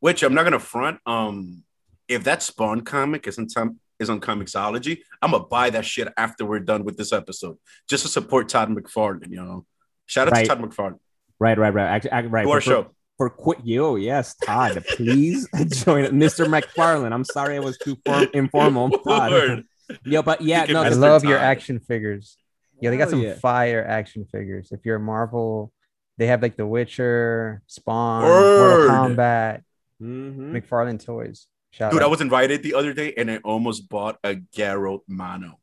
Which I'm not gonna front. Um, if that Spawn comic is on time is on Comixology, I'm gonna buy that shit after we're done with this episode, just to support Todd McFarlane. You know, shout out Right. to Todd McFarlane. Right, right, right. Actually, right. To our for, show. For quick, yo, yes, Todd, please join Mr. McFarlane. I'm sorry I was too form- informal. Todd. Word. Yo, but yeah, no, I Mr. love your action figures. Yeah, they got Hell some yeah. fire action figures. If you're a Marvel, they have like The Witcher, Spawn, Word. Mortal Kombat, Mhm. McFarlane toys. Shout Dude, I was invited the other day and I almost bought a Geralt Mano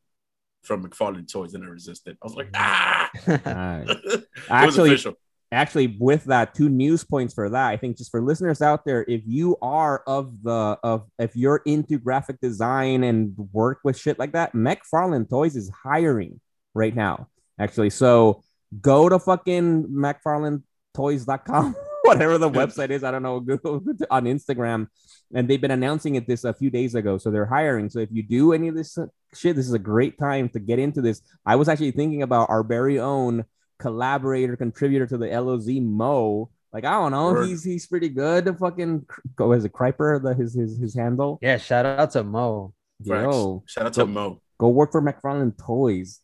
from McFarlane Toys and I resisted. I was like, ah, it was Actually- official. Actually with that two news points for that. I think just for listeners out there if you are of the of if you're into graphic design and work with shit like that McFarlane Toys is hiring right now actually. So go to fucking mcfarlanetoys.com whatever the website is. I don't know Google on instagram. And they've been announcing it this a few days ago so they're hiring. So if you do any of this shit this is a great time to get into this. I was actually thinking about our very own collaborator, contributor to the LOZ Mo. Like I don't know, Word. he's he's pretty good. The fucking go is it Kryper the his his his handle. yeah, shout out to Mo. Yo, Shout out to Go- Mo. go work for McFarlane Toys.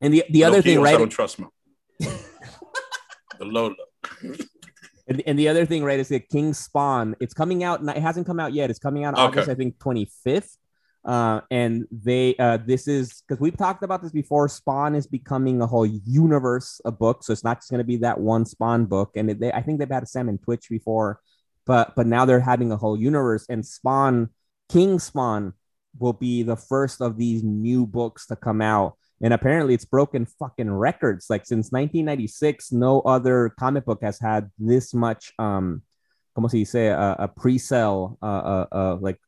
And the the other Low-key, thing, also, I right? don't trust Mo. the Lola. And, and the other thing, right, is that King Spawn. It's coming out. It hasn't come out yet. It's coming out Okay. August, I think, twenty fifth. Uh, and they, uh, this is because we've talked about this before. Spawn is becoming a whole universe of books, so it's not just going to be that one Spawn book. And it, they, I think they've had Sam and Twitch before, but but now they're having a whole universe. And Spawn, King Spawn, will be the first of these new books to come out. And apparently, it's broken fucking records. Like since 1996, no other comic book has had this much, um, como se dice, uh, a pre-sale, uh, uh, uh, like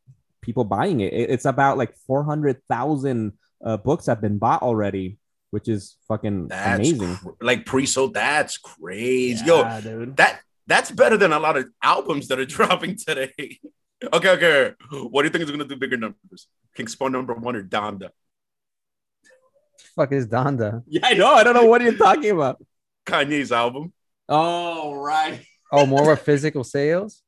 people buying it. It- It's about like 400,000 uh, books have been bought already, which is fucking That's amazing. cr- like pre-sold. That's crazy. Yo, dude. that that's better than a lot of albums that are dropping today. okay, okay. What do you think is gonna do bigger numbers? King Spawn number one or Donda? Fuck is Donda? Yeah, I know. I don't know what you're talking about. Kanye's album? Oh, right. Oh, more of physical sales?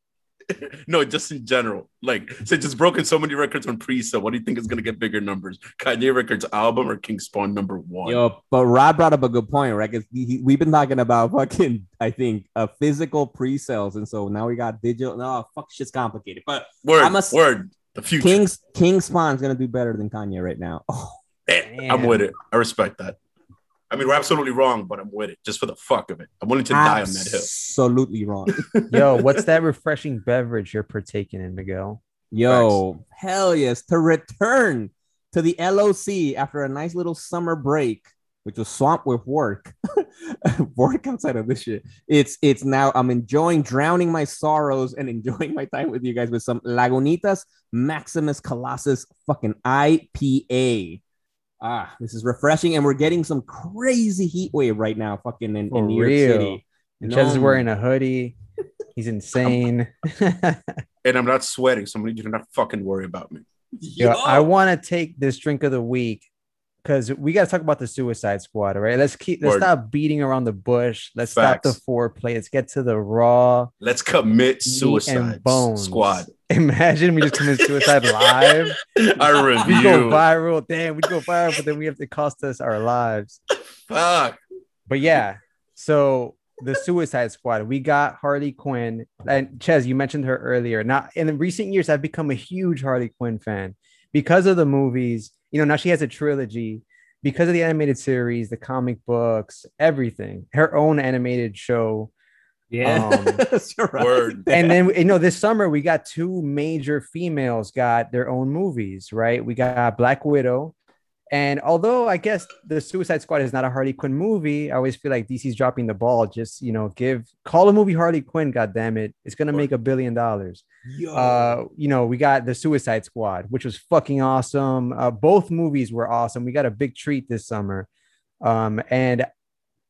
No, just in general. Like since it's broken so many records on pre-sale, what do you think is gonna get bigger numbers? Kanye Records album or King Spawn number one? Yo, but Rob brought up a good point, right? 'Cause he- he- we've been talking about fucking, I think, uh, physical pre-sales, and so now we got digital. No, fuck, shit's complicated. But word, I'm a word. The future. King's King Spawn's gonna do better than Kanye right now. Oh, Eh, I'm with it. I respect that. I mean, we're absolutely wrong, but I'm with it just for the fuck of it. I'm willing to die on that hill. absolutely wrong. Yo, what's that refreshing beverage you're partaking in, Miguel? Yo, hell yes, to return to the LOC after a nice little summer break, which was swamped with work. work outside of this shit. It's it's now I'm enjoying drowning my sorrows and enjoying my time with you guys with some Lagunitas Maximus Colossus fucking IPA. Ah, this is refreshing, and we're getting some crazy heat wave right now, fucking in, For in New York real. City. And Chez is No. wearing a hoodie. He's insane. And I'm not sweating, so I'm need you to not fucking worry about me. Yo, I want to take this drink of the week because we got to talk about the Suicide Squad, right? Let's keep let's Word. stop beating around the bush. Let's Facts. stop the foreplay. Let's get to the raw Let's commit suicide and bones. squad. Imagine we just commit suicide live. Our We go viral. Damn, we go viral, but then we have to cost us our lives. Fuck. But yeah, so the Suicide Squad, we got Harley Quinn. And Ches, you mentioned her earlier. Now, in the recent years, I've become a huge Harley Quinn fan because of the movies. You know, now she has a trilogy because of the animated series, the comic books, everything. Her own animated show. yeah, Um, right. Word. And then you know, this summer we got two major females got their own movies, right? We got Black Widow. And although I guess the Suicide Squad is not a Harley Quinn movie, I always feel like DC's dropping the ball. Just you know, give call a movie Harley Quinn. God damn it, it's gonna make a billion dollars. Uh, you know, we got the Suicide Squad, which was fucking awesome. Uh, both movies were awesome. We got a big treat this summer. Um, and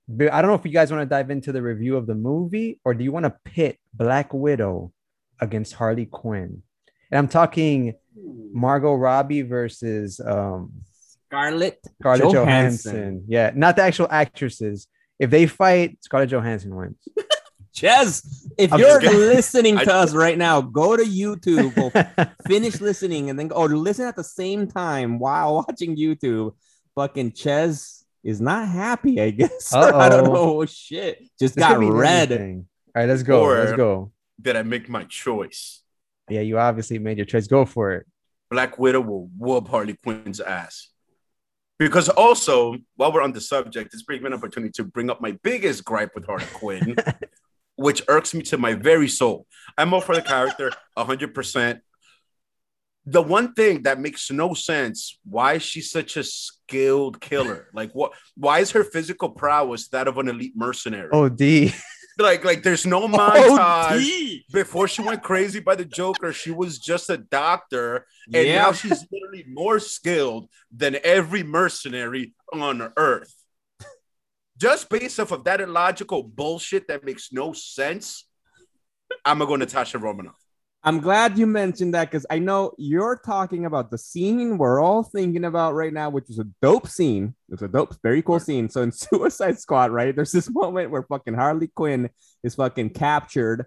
I don't know if you guys want to dive into the review of the movie or do you want to pit Black Widow against Harley Quinn, and I'm talking Margot Robbie versus um, Scarlett Scarlett Johansson. Johansson. Yeah, not the actual actresses. If they fight, Scarlett Johansson wins. Ches, if I'm you're gonna- listening I- to us right now, go to YouTube, go finish listening, and then or oh, listen at the same time while watching YouTube. Fucking Ches is not happy, I guess. I don't know. Oh, shit. Just This got red. anything. All right, let's go. let's go. Did I make my choice? Yeah, you obviously made your choice. Go for it. Black Widow will whoop Harley Quinn's ass. Because also, while we're on the subject, it's brings me an opportunity to bring up my biggest gripe with Harley Quinn, which irks me to my very soul. I'm all for the character 100%. The one thing that makes no sense, why is she such a skilled killer? Like what why is her physical prowess that of an elite mercenary? Oh, D. Like like there's no montage. Before she went crazy by the Joker, she was just a doctor and Yeah. now she's literally more skilled than every mercenary on earth. Just based off of that illogical bullshit that makes no sense, I'm gonna go Natasha Romanoff. I'm glad you mentioned that because I know you're talking about the scene we're all thinking about right now, which is a dope scene. It's a dope, very cool scene. So in Suicide Squad, right, there's this moment where fucking Harley Quinn is fucking captured,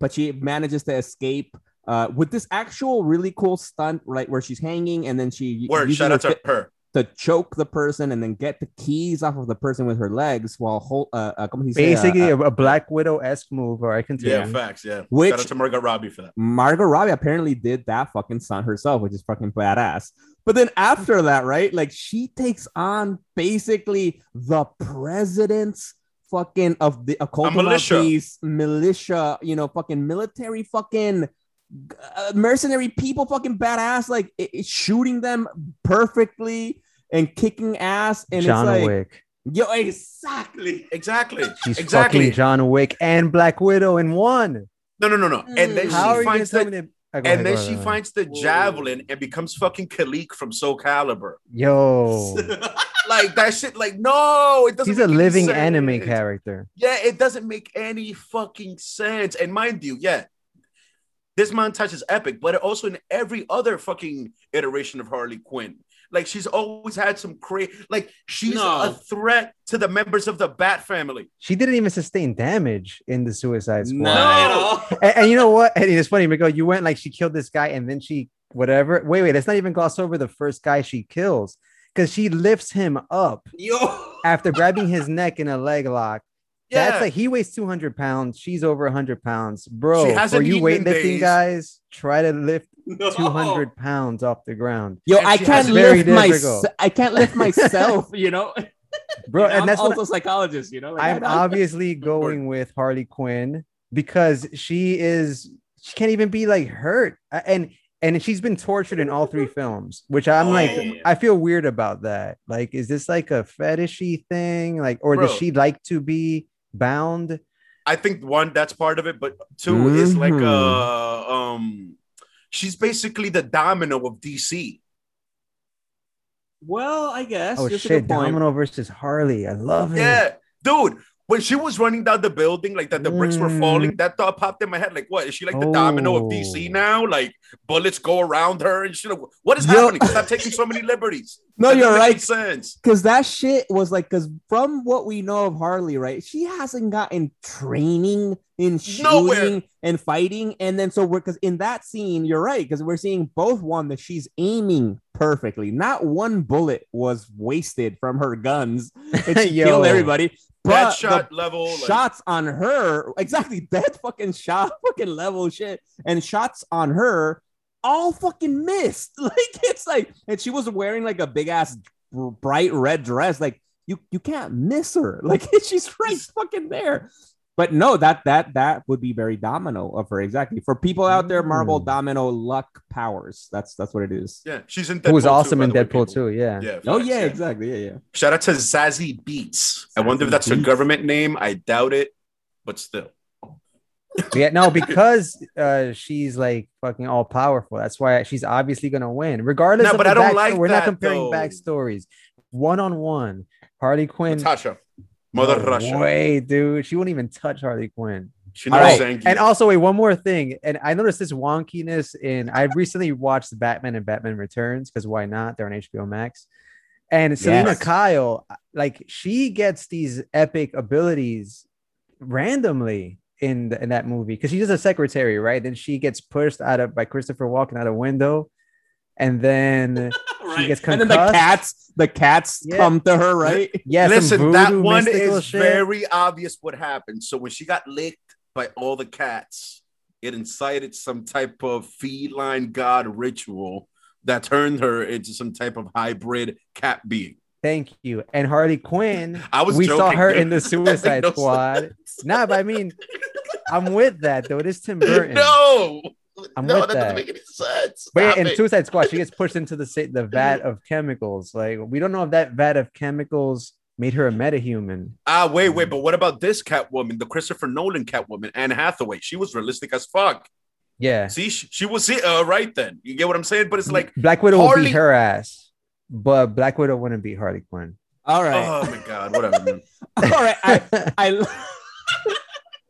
but she manages to escape uh, with this actual really cool stunt, right, where she's hanging and then she Word, shout out to her. To choke the person and then get the keys off of the person with her legs while hold, uh, uh, como se dice? Uh, Basically, uh, a, a Black Widow esque move, or I can tell. Yeah, facts. Yeah. Which- shout out to Margot Robbie for that. Margot Robbie apparently did that fucking stunt herself, which is fucking badass. But then after that, right? Like she takes on basically the president's fucking of the occult militia. Nazis, militia, you know, fucking military fucking uh, mercenary people, fucking badass, like it, it's shooting them perfectly and kicking ass. And John it's like, Wick. yo, exactly. Exactly. She's exactly. fucking John Wick and Black Widow in one. No, no, no, no. And then How she finds the that? Ahead, and then she finds the javelin and becomes fucking Kilik from Soul Calibur. Yo, Like that shit, like no, it doesn't. he's a living sense. anime character. Yeah, it doesn't make any fucking sense. And mind you, yeah, this montage is epic, but also in every other fucking iteration of Harley Quinn. Like she's always had some crazy, like she's No. a threat to the members of the Bat family. She didn't even sustain damage in the Suicide Squad. Not at all. And, and you know what? And it's funny, Miko. You went like she killed this guy, and then she whatever. Wait, wait. Let's not even gloss over the first guy she kills because she lifts him up Yo. after grabbing his neck in a leg lock. Yeah, That's like he weighs 200 pounds. She's over 100 pounds. Bro, She for you eaten weightlifting days. guys, try to lift No. 200 pounds off the ground. Yo, And I can't lift my. I can't lift myself, you know. Bro, and I'm that's also a psychologist, you know. Like, I'm I- I- obviously going with Harley Quinn because she is she can't even be like hurt and and she's been tortured in all three films, which I'm like Oh. I feel weird about that. Like, is this like a fetishy thing? Like, or does she like to be bound? I think one that's part of it, but 2 is like Mhm. uh um she's basically the domino of DC. Well, I guess. Oh just shit. Domino versus Harley. I love it. Yeah, dude. When she was running down the building, like that the bricks were Mm. falling, that thought popped in my head. Like, what is she like the domino of DC Oh. now? Like bullets go around her and shit. What is Yo- happening? Stop taking so many liberties. No, That you're right. Sense. Because that shit was like, because from what we know of Harley, right? She hasn't gotten training in shooting Nowhere. and fighting. And then, so we're, because in that scene, you're right, because we're seeing both one that she's aiming perfectly. Not one bullet was wasted from her guns. And she killed everybody. But shot level. Like, shots on her, exactly that fucking shot, fucking level shit, and shots on her all fucking missed. Like it's like, and she was wearing like a big ass bright red dress. Like you, you can't miss her. Like she's right fucking there. But no, that that that would be very domino of her exactly. For people out there, Marvel Mm. Domino luck powers. That's that's what it is. yeah, she's in. Who was awesome by in the way, Deadpool too. Yeah. Yeah. Oh facts, yeah, exactly. Yeah, yeah. Shout out to Zazie Beetz. I wonder if Zazie that's a Beetz. government name. I doubt it, but still. Yeah, no, because uh, she's like fucking all powerful. That's why she's obviously gonna win, regardless. No, of but the I don't backsto- like We're that, not comparing though. backstories. One on one, Harley Quinn. Natasha, Mother No Russia. Way, dude. She won't even touch Harley Quinn. She knows right. Zangief. And also, wait, one more thing. And I noticed this wonkiness in. I recently watched Batman and Batman Returns because why not? They're on HBO Max. And Selina Yes. Kyle, like she gets these epic abilities randomly in the, in that movie because she's just a secretary, right? Then she gets pushed out of by Christopher Walken out a window, and then she gets concussed. And then the cats, the cats Yeah. come to her, right? yeah, Listen, that one is shit. very obvious what happened. So when she got licked by all the cats, it incited some type of feline god ritual that turned her into some type of hybrid cat being. Thank you. And Harley Quinn, I was we saw her dude. in the Suicide no Squad. sense. Nah, but I mean, I'm with that though. It is Tim Burton. No, I'm no, with that, that. doesn't make any sense. But yeah, in it. Suicide Squad, she gets pushed into the the vat of chemicals. Like we don't know if that vat of chemicals made her a metahuman. Ah, wait, wait, but what about this Catwoman, the Christopher Nolan Catwoman, Anne Hathaway? She was realistic as fuck. Yeah, See, she, she was it, uh, right then. You get what I'm saying? But it's like, Black Widow would Harley- beat her ass, but Black Widow wouldn't beat Harley Quinn. All right, oh my god, whatever. Man. all right. I, I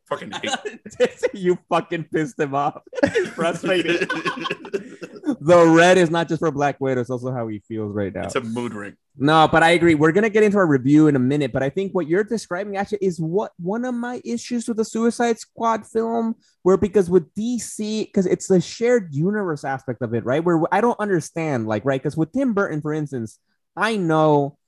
Fucking you fucking pissed him off. He's frustrated. the red is not just for Black Widow; it's also how he feels right now. it's a mood ring. No, but I agree. We're gonna get into our review in a minute, but I think what you're describing actually is what one of my issues with the Suicide Squad film, where because with DC, because it's the shared universe aspect of it, right? Where I don't understand, like, right? Because with Tim Burton, for instance, I know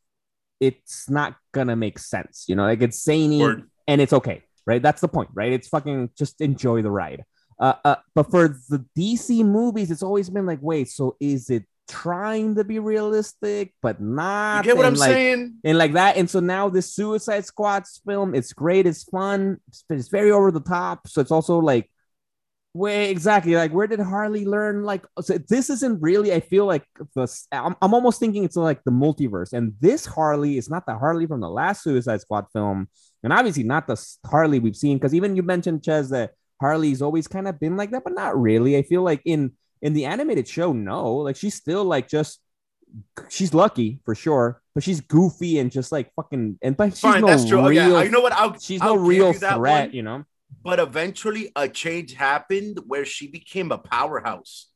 it's not gonna make sense, you know, like it's zany Word. and it's okay, right? That's the point, right? It's fucking just enjoy the ride. Uh, uh, but for the DC movies, it's always been like, wait, so is it trying to be realistic, but You not? get what I'm like, saying? And like that, and so now this Suicide Squad's film, it's great, it's fun, it's, it's very over the top. So it's also like, wait, exactly, like where did Harley learn? Like, so this isn't really. I feel like the I'm, I'm almost thinking it's like the multiverse, and this Harley is not the Harley from the last Suicide Squad film, and obviously not the Harley we've seen. Because even you mentioned Ches that Harley's always kind of been like that, but not really. I feel like in in the animated show, no, like she's still like just she's lucky for sure, but she's goofy and just like fucking and but she's Fine, no that's true. Oh, real. yeah, you know what? I'll, she's I'll no real you that threat, one, you know. But eventually, a change happened where she became a powerhouse.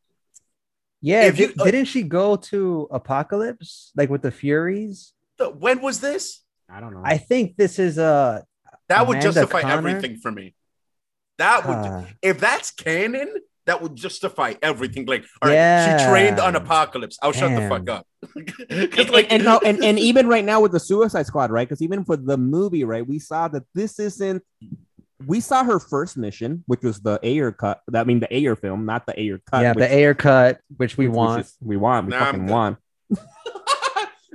Yeah, If you- di- didn't she go to Apocalypse like with the Furies? The- when was this? I don't know. I think this is uh That would Amanda justify Connor? everything for me. That would, uh, if that's canon, that would justify everything. Like, all right, she trained on Apocalypse. I'll shut the fuck up. up. 'Cause, and, and, and no, and, and even right now with the Suicide Squad, right? Because even for the movie, right, we saw that this isn't. We saw her first mission, which was the Ayer cut. I mean, the Ayer film, not the Ayer cut. yeah, which- the Ayer cut, which we which want. just- we want. We Nah, fucking want.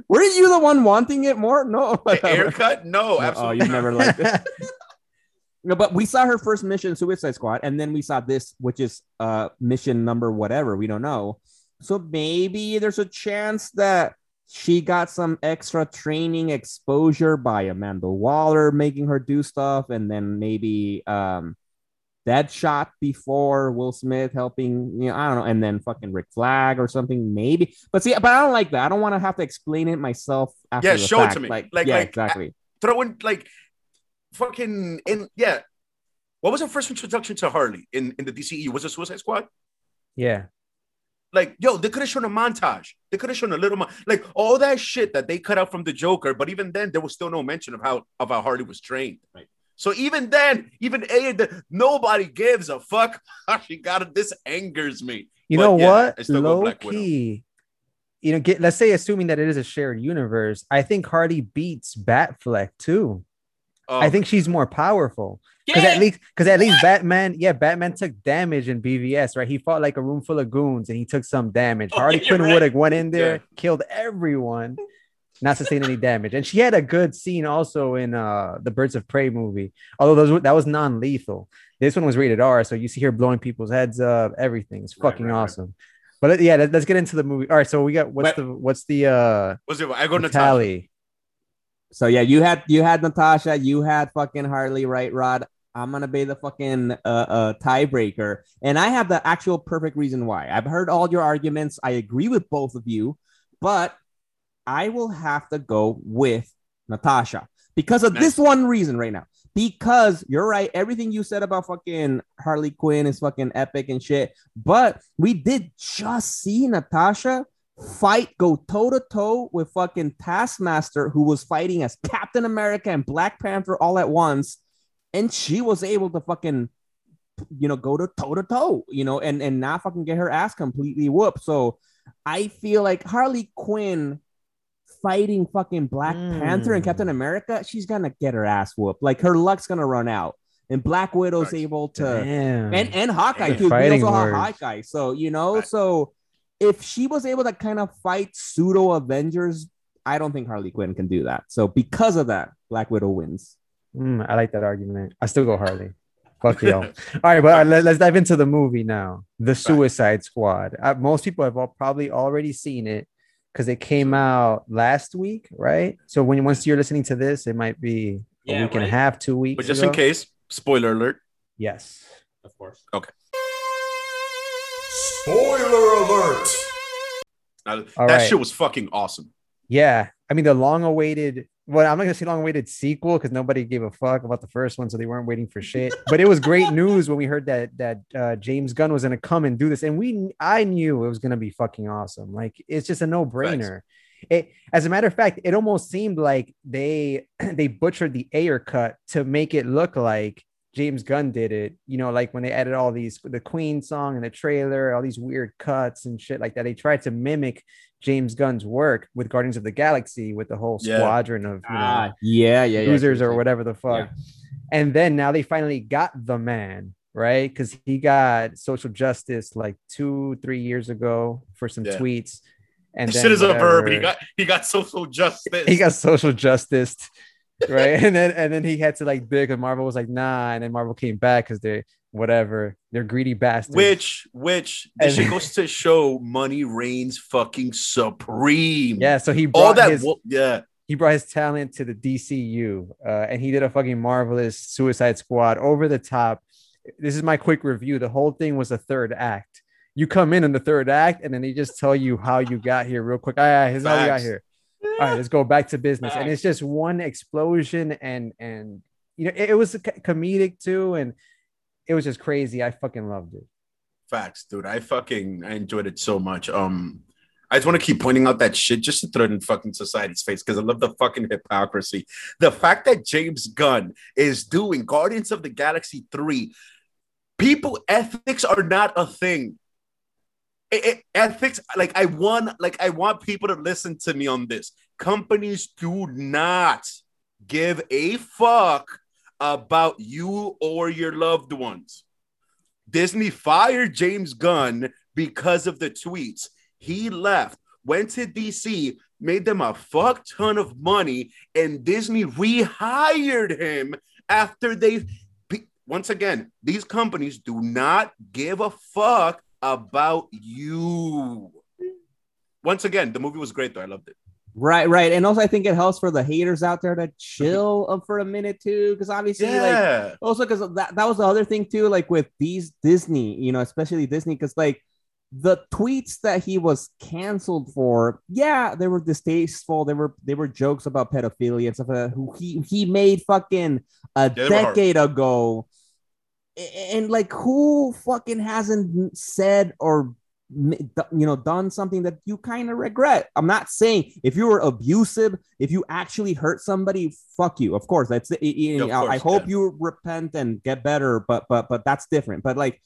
Were you the one wanting it more? No. Haircut? No, absolutely. Oh, you've never liked it. No, but we saw her first mission, Suicide Squad, and then we saw this, which is uh mission number whatever. We don't know. So maybe there's a chance that she got some extra training exposure by Amanda Waller making her do stuff, and then maybe um that shot before Will Smith helping, you know, I don't know, and then fucking Rick Flag or something, maybe. But see, but I don't like that. I don't want to have to explain it myself after Yeah, the show it to me. Like, Like- yeah, like, exactly. Throw in like fucking in yeah. What was her first introduction to Harley in, in the DCE? Was it Suicide Squad? yeah. Like, yo, they could have shown a montage. They could have shown a little, mo- like all that shit that they cut out from the Joker. But even then, there was still no mention of how of how Harley was trained. Right. So even then, even A, nobody gives a fuck how she got it. This angers me. You But know yeah, I what? still go Low Black Widow. key. You know, get let's say assuming that it is a shared universe, I think Harley beats Batfleck too. Oh, I think she's more powerful. Because at least because at least Batman, yeah, Batman took damage in BVS, right? He fought like a room full of goons and he took some damage. Oh, Harley you're Quinn right. would have went in there, Yeah. killed everyone, not sustain any damage. And she had a good scene also in uh the Birds of Prey movie, although those were- that was non-lethal. This one was rated R, so you see her blowing people's heads up, everything. It's Right, fucking right, right. awesome. But yeah, let, us get into the movie. All right, so we got what's But- the what's the uh was it? I go Natasha. tally? So yeah, you had you had Natasha, you had fucking Harley, right, Rod? I'm gonna be the fucking uh, uh tiebreaker, and I have the actual perfect reason why. I've heard all your arguments. I agree with both of you, but I will have to go with Natasha because of Nice. this one reason right now. Because you're right, everything you said about fucking Harley Quinn is fucking epic and shit. But we did just see Natasha fight, go toe to toe with fucking Taskmaster, who was fighting as Captain America and Black Panther all at once, and she was able to fucking, you know, go to toe to toe, you know, and and not fucking get her ass completely whooped. So I feel like Harley Quinn fighting fucking Black Panther and Mm. Captain America, she's gonna get her ass whooped. Like her luck's gonna run out, and Black Widow's Right. able to Damn. and and Hawkeye too. We fighting also have words. Hawkeye, so you know, Right. so if she was able to kind of fight pseudo Avengers, I don't think Harley Quinn can do that. So because of that, Black Widow wins. Mm, I like that argument. I still go Harley. Fuck you. All right, but let, us dive into the movie now. The Suicide Squad. Uh, most people have all, probably already seen it because it came out last week, right? So when once you're listening to this, it might be a Yeah, week and a half, two weeks. But just ago. in case, spoiler alert. Yes. Of course. Okay. Spoiler alert! Uh, that right. shit was fucking awesome. Yeah, I mean the long-awaited. Well, I'm not gonna say long-awaited sequel because nobody gave a fuck about the first one, so they weren't waiting for shit. But it was great news when we heard that that uh, James Gunn was gonna come and do this, and we I knew it was gonna be fucking awesome. Like it's just a no-brainer. It, as a matter of fact, it almost seemed like they they butchered the Ayer cut to make it look like James Gunn did it. You know, like when they added all these the Queen song and the trailer, all these weird cuts and shit like that. They tried to mimic James Gunn's work with Guardians of the Galaxy with the whole Yeah. squadron of you know, Ah, yeah, yeah, yeah. users or whatever the fuck. Yeah. And then now they finally got the man, right? Because he got social justice like two, three years ago for some Yeah. tweets. And shit is a verb. He got he got social justice. he got social justice, right? and then and then he had to like big, and Marvel was like, nah, and then Marvel came back because they whatever, they're greedy bastards. which which this And- shit goes to show money reigns fucking supreme. yeah, so he All brought that his wo- yeah. he brought his talent to the DCU, uh, and he did a fucking marvelous Suicide Squad over the top. This is my quick review. The whole thing was a third act. You come in in the third act, and then they just tell you how you got here real quick. Ah, here's how we got here. All right, let's go back to business. And it's just one explosion, and and you know it, it was comedic too, and it was just crazy. I fucking loved it. Facts, dude. I fucking I enjoyed it so much. Um, I just want to keep pointing out that shit just to throw it in fucking society's face because I love the fucking hypocrisy. The fact that James Gunn is doing Guardians of the Galaxy 3, people ethics are not a thing. It- it- ethics, like I want, like I want people to listen to me on this. Companies do not give a fuck about you or your loved ones. Disney fired James Gunn because of the tweets. He left, went to DC, made them a fuck ton of money, and Disney rehired him after they. Once again, these companies do not give a fuck about you. Once again, the movie was great though. I loved it. Right, right. And also I think it helps for the haters out there to chill for a minute too. Because obviously, like Yeah. also because that, that was the other thing too like with these disney you know especially disney because like the tweets that he was canceled for yeah they were distasteful they were they were jokes about pedophilia and stuff like that who he he made fucking a hard. decade ago A- and like who fucking hasn't said or you know done something that you kind of regret. I'm not saying if you were abusive if you actually hurt somebody fuck you. Of course that's know, Yeah, of i course, hope yeah. you repent and get better but but but that's different. But like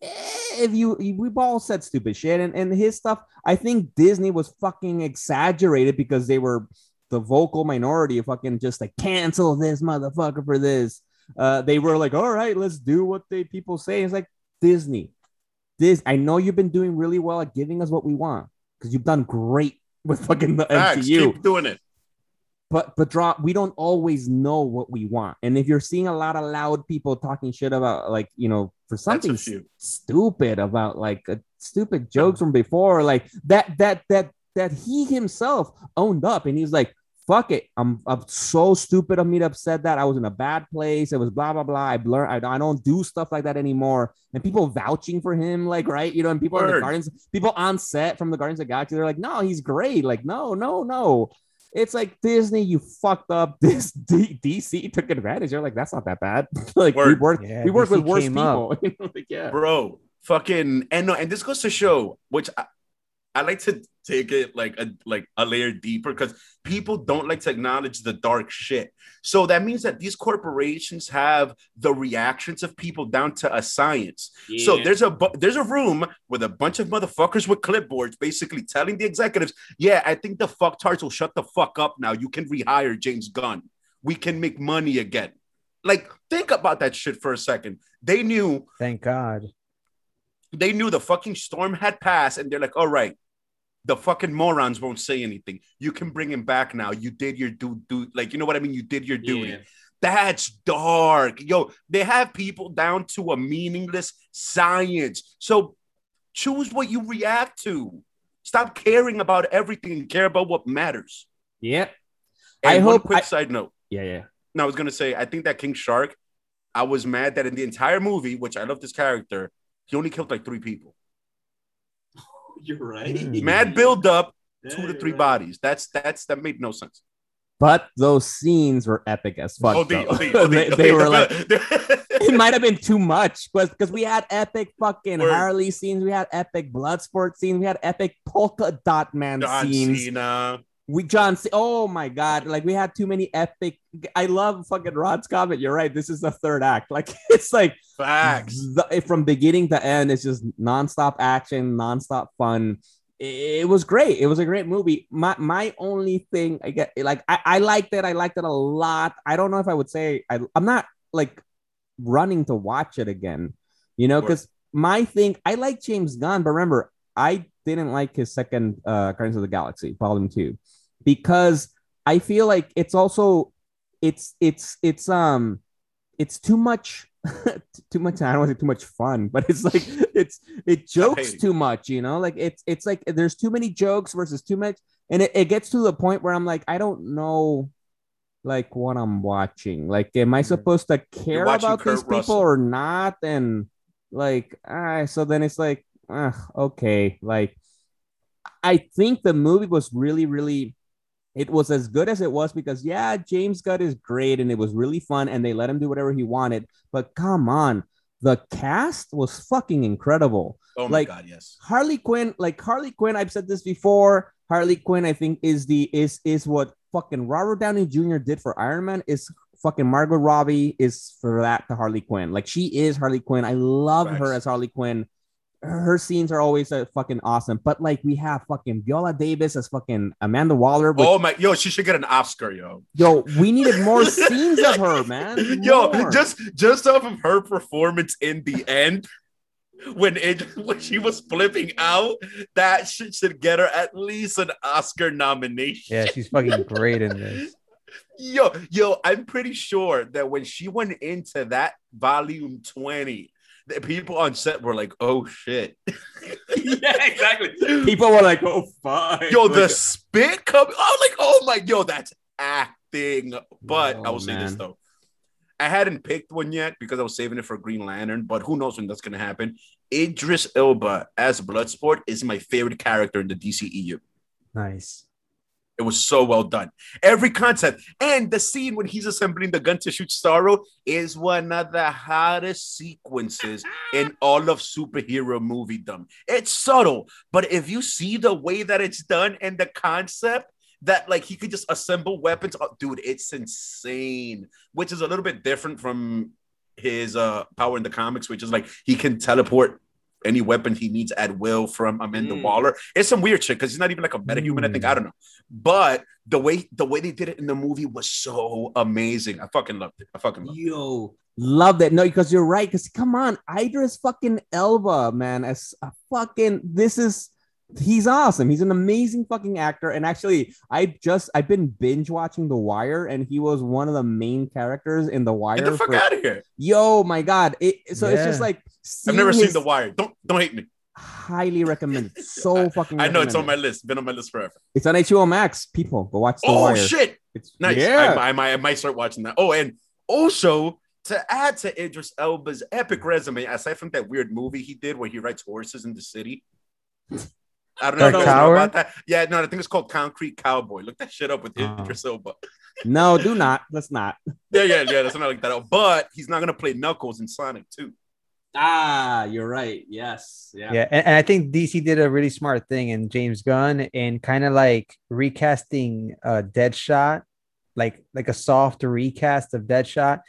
if you we've all said stupid shit and, and his stuff i think disney was fucking exaggerated because they were the vocal minority of fucking just like cancel this motherfucker for this. Uh they were like all right let's do what they people say. It's like disney this i know you've been doing really well at giving us what we want because you've done great with fucking the Facts. MCU Keep doing it. but but draw we don't always know what we want and if you're seeing a lot of loud people talking shit about like you know for something a s- few. stupid about like uh, stupid jokes from before like that that that that he himself owned up and he's like fuck it i'm i'm so stupid of me to have said that i was in a bad place it was blah blah blah i've learned i, I don't do stuff like that anymore and people vouching for him like right you know and people in the Guardians people on set from the Guardians of the Galaxy they're like no he's great like no no no it's like Disney, you fucked up. This D- DC took advantage. You're like, that's not that bad. like we work, Yeah, we work with worse people. up. You know, like, yeah. bro. Fucking and no, and this goes to show, which I, I like to take it like a like a layer deeper because people don't like to acknowledge the dark shit. So that means that these corporations have the reactions of people down to a science. So there's a bu- there's a room with a bunch of motherfuckers with clipboards, basically telling the executives, "Yeah, I think the fucktards will shut the fuck up now. You can rehire James Gunn. We can make money again." Like, think about that shit for a second. They knew Thank God. they knew the fucking storm had passed, and they're like, "All right." The fucking morons won't say anything. You can bring him back now. You did your do do like you know what I mean. You did your duty. Yeah. That's dark. Yo, they have people down to a meaningless science. So choose what you react to. Stop caring about everything and care about what matters. Yeah. And I one hope- quick I- side note. Yeah. Yeah. No, I was gonna say, I think that King Shark, I was mad that in the entire movie, which I love this character, he only killed like three people. You're right. Mm. Mad build up, Yeah, two to three right. bodies. That's that's that made no sense. But those scenes were epic as fuck. OD, though. OD, OD, they, OD. they were like, it might have been too much because because we had epic fucking Word. Harley scenes, we had epic Bloodsport scenes, we had epic polka dot man John scenes. Cena. We John, C- oh my god, like we had too many epic. I love fucking Rod's comment. You're right. This is the third act. Like it's like Facts. the- from beginning to end. It's just nonstop action, nonstop fun. It, it was great. It was a great movie. My my only thing, I get like I, I liked it. I liked it a lot. I don't know if I would say I, I'm not like running to watch it again. You know, because my thing, I like James Gunn, but remember, I didn't like his second uh Guardians of the Galaxy Volume Two because I feel like it's also it's it's it's um it's too much too much I don't want to say too much fun, but it's like it's it jokes too much, you know, like it's it's like there's too many jokes versus too much, and it, it gets to the point where I'm like, I don't know like what I'm watching. Like, am I supposed to care about these people Russell. or not? And like, ah, so then it's like, ah, okay, like I think the movie was really, really it was as good as it was because yeah, James Gunn is great and it was really fun and they let him do whatever he wanted. But come on, the cast was fucking incredible. Oh my Like- god, yes. Harley Quinn, like Harley Quinn, I've said this before. Harley Quinn, I think, is the is is what fucking Robert Downey Jr. did for Iron Man. Is fucking Margot Robbie is for that to Harley Quinn. Like she is Harley Quinn. I love her as Harley Quinn. Her her scenes are always uh, fucking awesome. But like we have fucking Viola Davis as fucking Amanda Waller. Which, Oh my, yo, she should get an Oscar, yo. Yo, we needed more scenes of her, man. Yo, More. just just off of her performance in the end, when it when she was flipping out, that shit should get her at least an Oscar nomination. Yeah, she's fucking great in this. Yo, yo, I'm pretty sure that when she went into that volume 20, the people on set were like, oh shit. yeah, exactly. people were like, "Oh fuck." Yo, Like, the spit coming. I was like, oh my, yo, that's acting. But I Oh, will say this though. I hadn't picked one yet because I was saving it for Green Lantern, but who knows when that's gonna happen. Idris Elba as Bloodsport is my favorite character in the DCEU. Nice. It was so well done. Every concept and the scene when he's assembling the gun to shoot Starro is one of the hottest sequences in all of superhero moviedom. It's subtle, but if you see the way that it's done and the concept that like he could just assemble weapons, oh, dude, it's insane. Which is a little bit different from his uh power in the comics, which is like he can teleport any weapon he needs at will from Amanda Mm. Waller. It's some weird shit because he's not even like a metahuman. I think I don't know, but the way the way they did it in the movie was so amazing. I fucking loved it. I fucking loved it. Yo, love that. No, because you're right. Because come on, Idris fucking Elba, man, as a fucking this is he's awesome. He's an amazing fucking actor. And actually, I just I've been binge watching The Wire, and he was one of the main characters in The Wire. Get the fuck for- out of here! Yo, my god! It, so it's just like I've never seeing seen The Wire. Don't don't hate me. Highly recommended. So fucking. I know it's on my list. Been on my list forever. It's on HBO Max. People go watch The Oh Wire. shit! It's Nice. Yeah. I, I, I might start watching that. Oh, and also to add to Idris Elba's epic resume, aside from that weird movie he did where he rides horses in the city, I don't know, Dark if you know about that. Yeah, no, I think it's called Concrete Cowboy. Look that shit up with Oh. Idris Elba. No, do not. Let's not. Yeah, yeah, yeah. That's not like that. out. But he's not gonna play Knuckles in Sonic 2. Ah, you're right. Yes. Yeah. Yeah, and, and I think DC did a really smart thing in James Gunn in kind of like recasting uh Deadshot, like like a soft recast of Deadshot.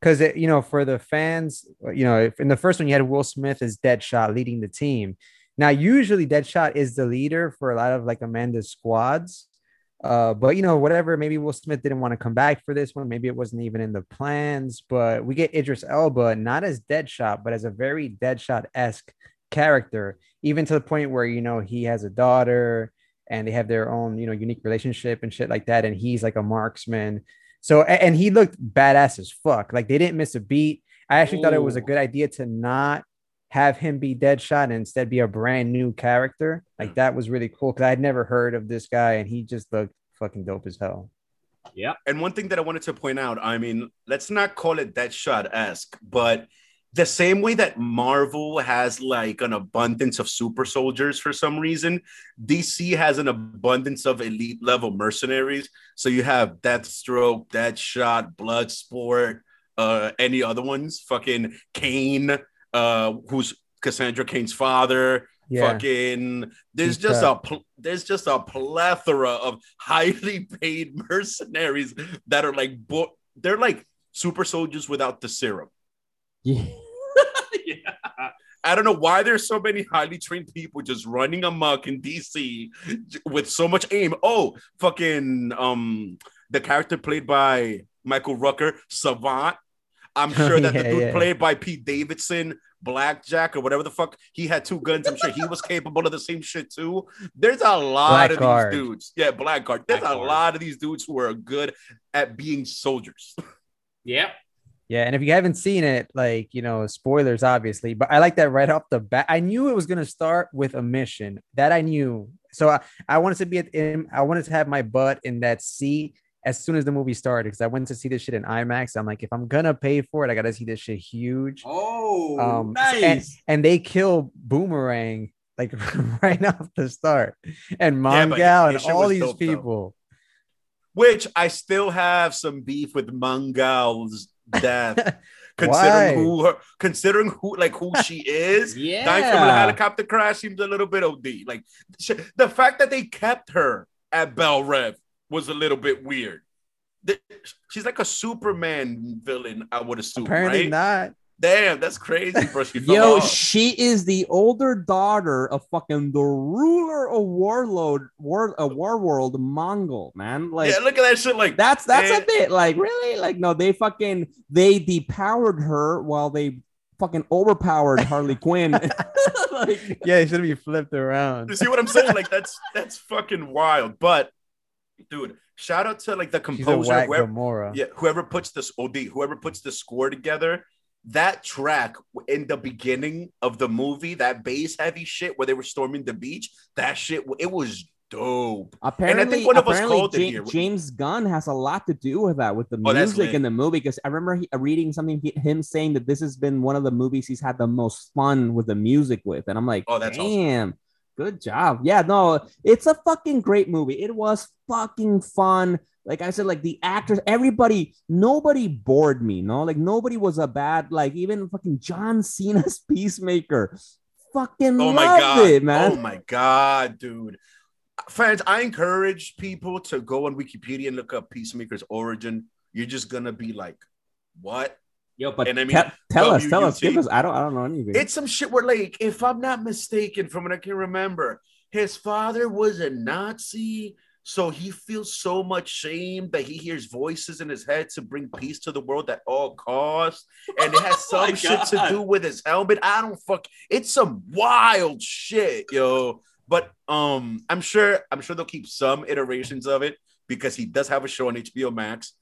Because you know, for the fans, you know, in the first one you had Will Smith as Deadshot leading the team. Now, usually Deadshot is the leader for a lot of like Amanda's squads. Uh, but you know, whatever, maybe Will Smith didn't want to come back for this one. Maybe it wasn't even in the plans, but we get Idris Elba not as Deadshot, but as a very Deadshot-esque character, even to the point where you know he has a daughter and they have their own, you know, unique relationship and shit like that. And he's like a marksman. So and he looked badass as fuck. Like they didn't miss a beat. I actually thought it was a good idea to not have him be Deadshot and instead be a brand new character. Like that was really cool because I'd never heard of this guy and he just looked fucking dope as hell. Yeah. And one thing that I wanted to point out, I mean, let's not call it Deadshot esque, but the same way that Marvel has like an abundance of super soldiers for some reason, DC has an abundance of elite level mercenaries. So you have Deathstroke, Deadshot, Bloodsport, uh, any other ones, fucking Cain, uh, who's Cassandra Cain's father, Yeah. fucking there's He's just tough. a pl- there's just a plethora of highly paid mercenaries that are like bo- they're like super soldiers without the serum Yeah. yeah. i don't know why there's so many highly trained people just running amok in dc with so much aim oh fucking um the character played by michael rooker savant i'm sure that the dude yeah. played by pete davidson Blackjack or whatever the fuck he had two guns. I'm sure he was capable of the same shit too. There's a lot of Blackguard. these dudes. Yeah, Blackguard. There's a Blackguard. lot of these dudes who are good at being soldiers. Yep. Yeah, and if you haven't seen it, like you know, spoilers obviously, but I like that right off the bat. I knew it was gonna start with a mission that I knew. So I, I wanted to be at in, I wanted to have my butt in that seat as soon as the movie started because I went to see this shit in IMAX. I'm like, if I'm gonna pay for it, I gotta see this shit huge. Oh, Um, nice. and, and they kill Boomerang like right off the start, and Yeah, but and all these dope, though. people. Which I still have some beef with Mongal's death. Why? considering who her, considering who like who she is. yeah. Dying from a helicopter crash seems a little bit OD. Like sh- the fact that they kept her at Belle Reve was a little bit weird. She's like a Superman villain, I would assume. Apparently right? not. Damn, that's crazy, bro. She Yo, off. she is the older daughter of fucking the ruler of Warlord, War, a War World Mongal, man. Like yeah, look at that shit. Like that's that's man. a eh. bit like really like no, they fucking they depowered her while they fucking overpowered Harley Quinn. like, Yeah, it should be flipped around. You see what I'm saying? Like that's that's fucking wild. But dude, shout out to like the composer, whoever, Gamora. yeah, whoever puts this OD, whoever puts the score together. That track in the beginning of the movie, that bass heavy shit where they were storming the beach, that shit, it was dope. apparently, one of us called it here. James Gunn has a lot to do with that with the Oh, music in the movie because I remember he, uh, reading something he, him saying that this has been one of the movies he's had the most fun with the music with, and I'm like, Oh, that's awesome. Good job. Yeah, no, it's a fucking great movie. It was fucking fun. Like I said, like the actors, everybody, nobody bored me. No, like nobody was a bad. Like even fucking John Cena's Peacemaker, fucking Oh my loved god, it, man. Oh my god, dude. Fans, I encourage people to go on Wikipedia and look up Peacemaker's origin. You're just gonna be like, what? Yo, but And I mean, Te- tell us, tell us, give us. I don't, I don't know anything. It's some shit where, like, if I'm not mistaken, from what I can remember, his father was a Nazi, so he feels so much shame that he hears voices in his head to bring peace to the world at all costs, and it has Oh some shit to do with his helmet. I don't fuck. It's some wild shit, yo. But um, I'm sure, I'm sure they'll keep some iterations of it because he does have a show on HBO Max,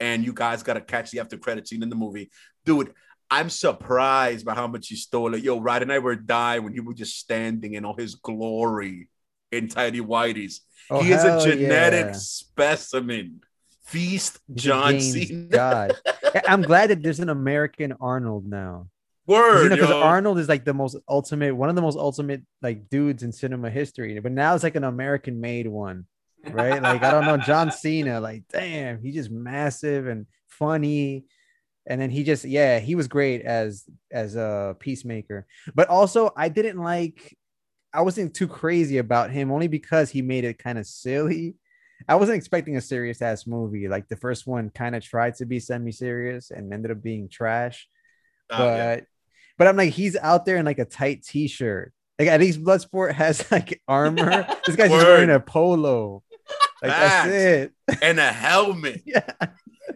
and you guys gotta catch the after credit scene in the movie, dude. I'm surprised by how much he stole it. Yo, Rod and I were dying when he was just standing in all his glory in Tidy Whitey's. Oh, he is a genetic yeah. specimen. Feast John James Cena. God. I'm glad that there's an American Arnold now. Word, because yo. Arnold is like the most ultimate, one of the most ultimate like dudes in cinema history. But now it's like an American made one, right? Like I don't know, John Cena. Like damn, he's just massive and funny. And then he just yeah, he was great as as a peacemaker. But also, I didn't like. I wasn't too crazy about him only because he made it kind of silly. I wasn't expecting a serious ass movie. Like the first one kind of tried to be semi serious and ended up being trash. Oh, But yeah. but I'm like, he's out there in like a tight t-shirt. Like at least Bloodsport has like armor. this guy's just wearing a polo. Like Facts. that's it. and a helmet. Yeah.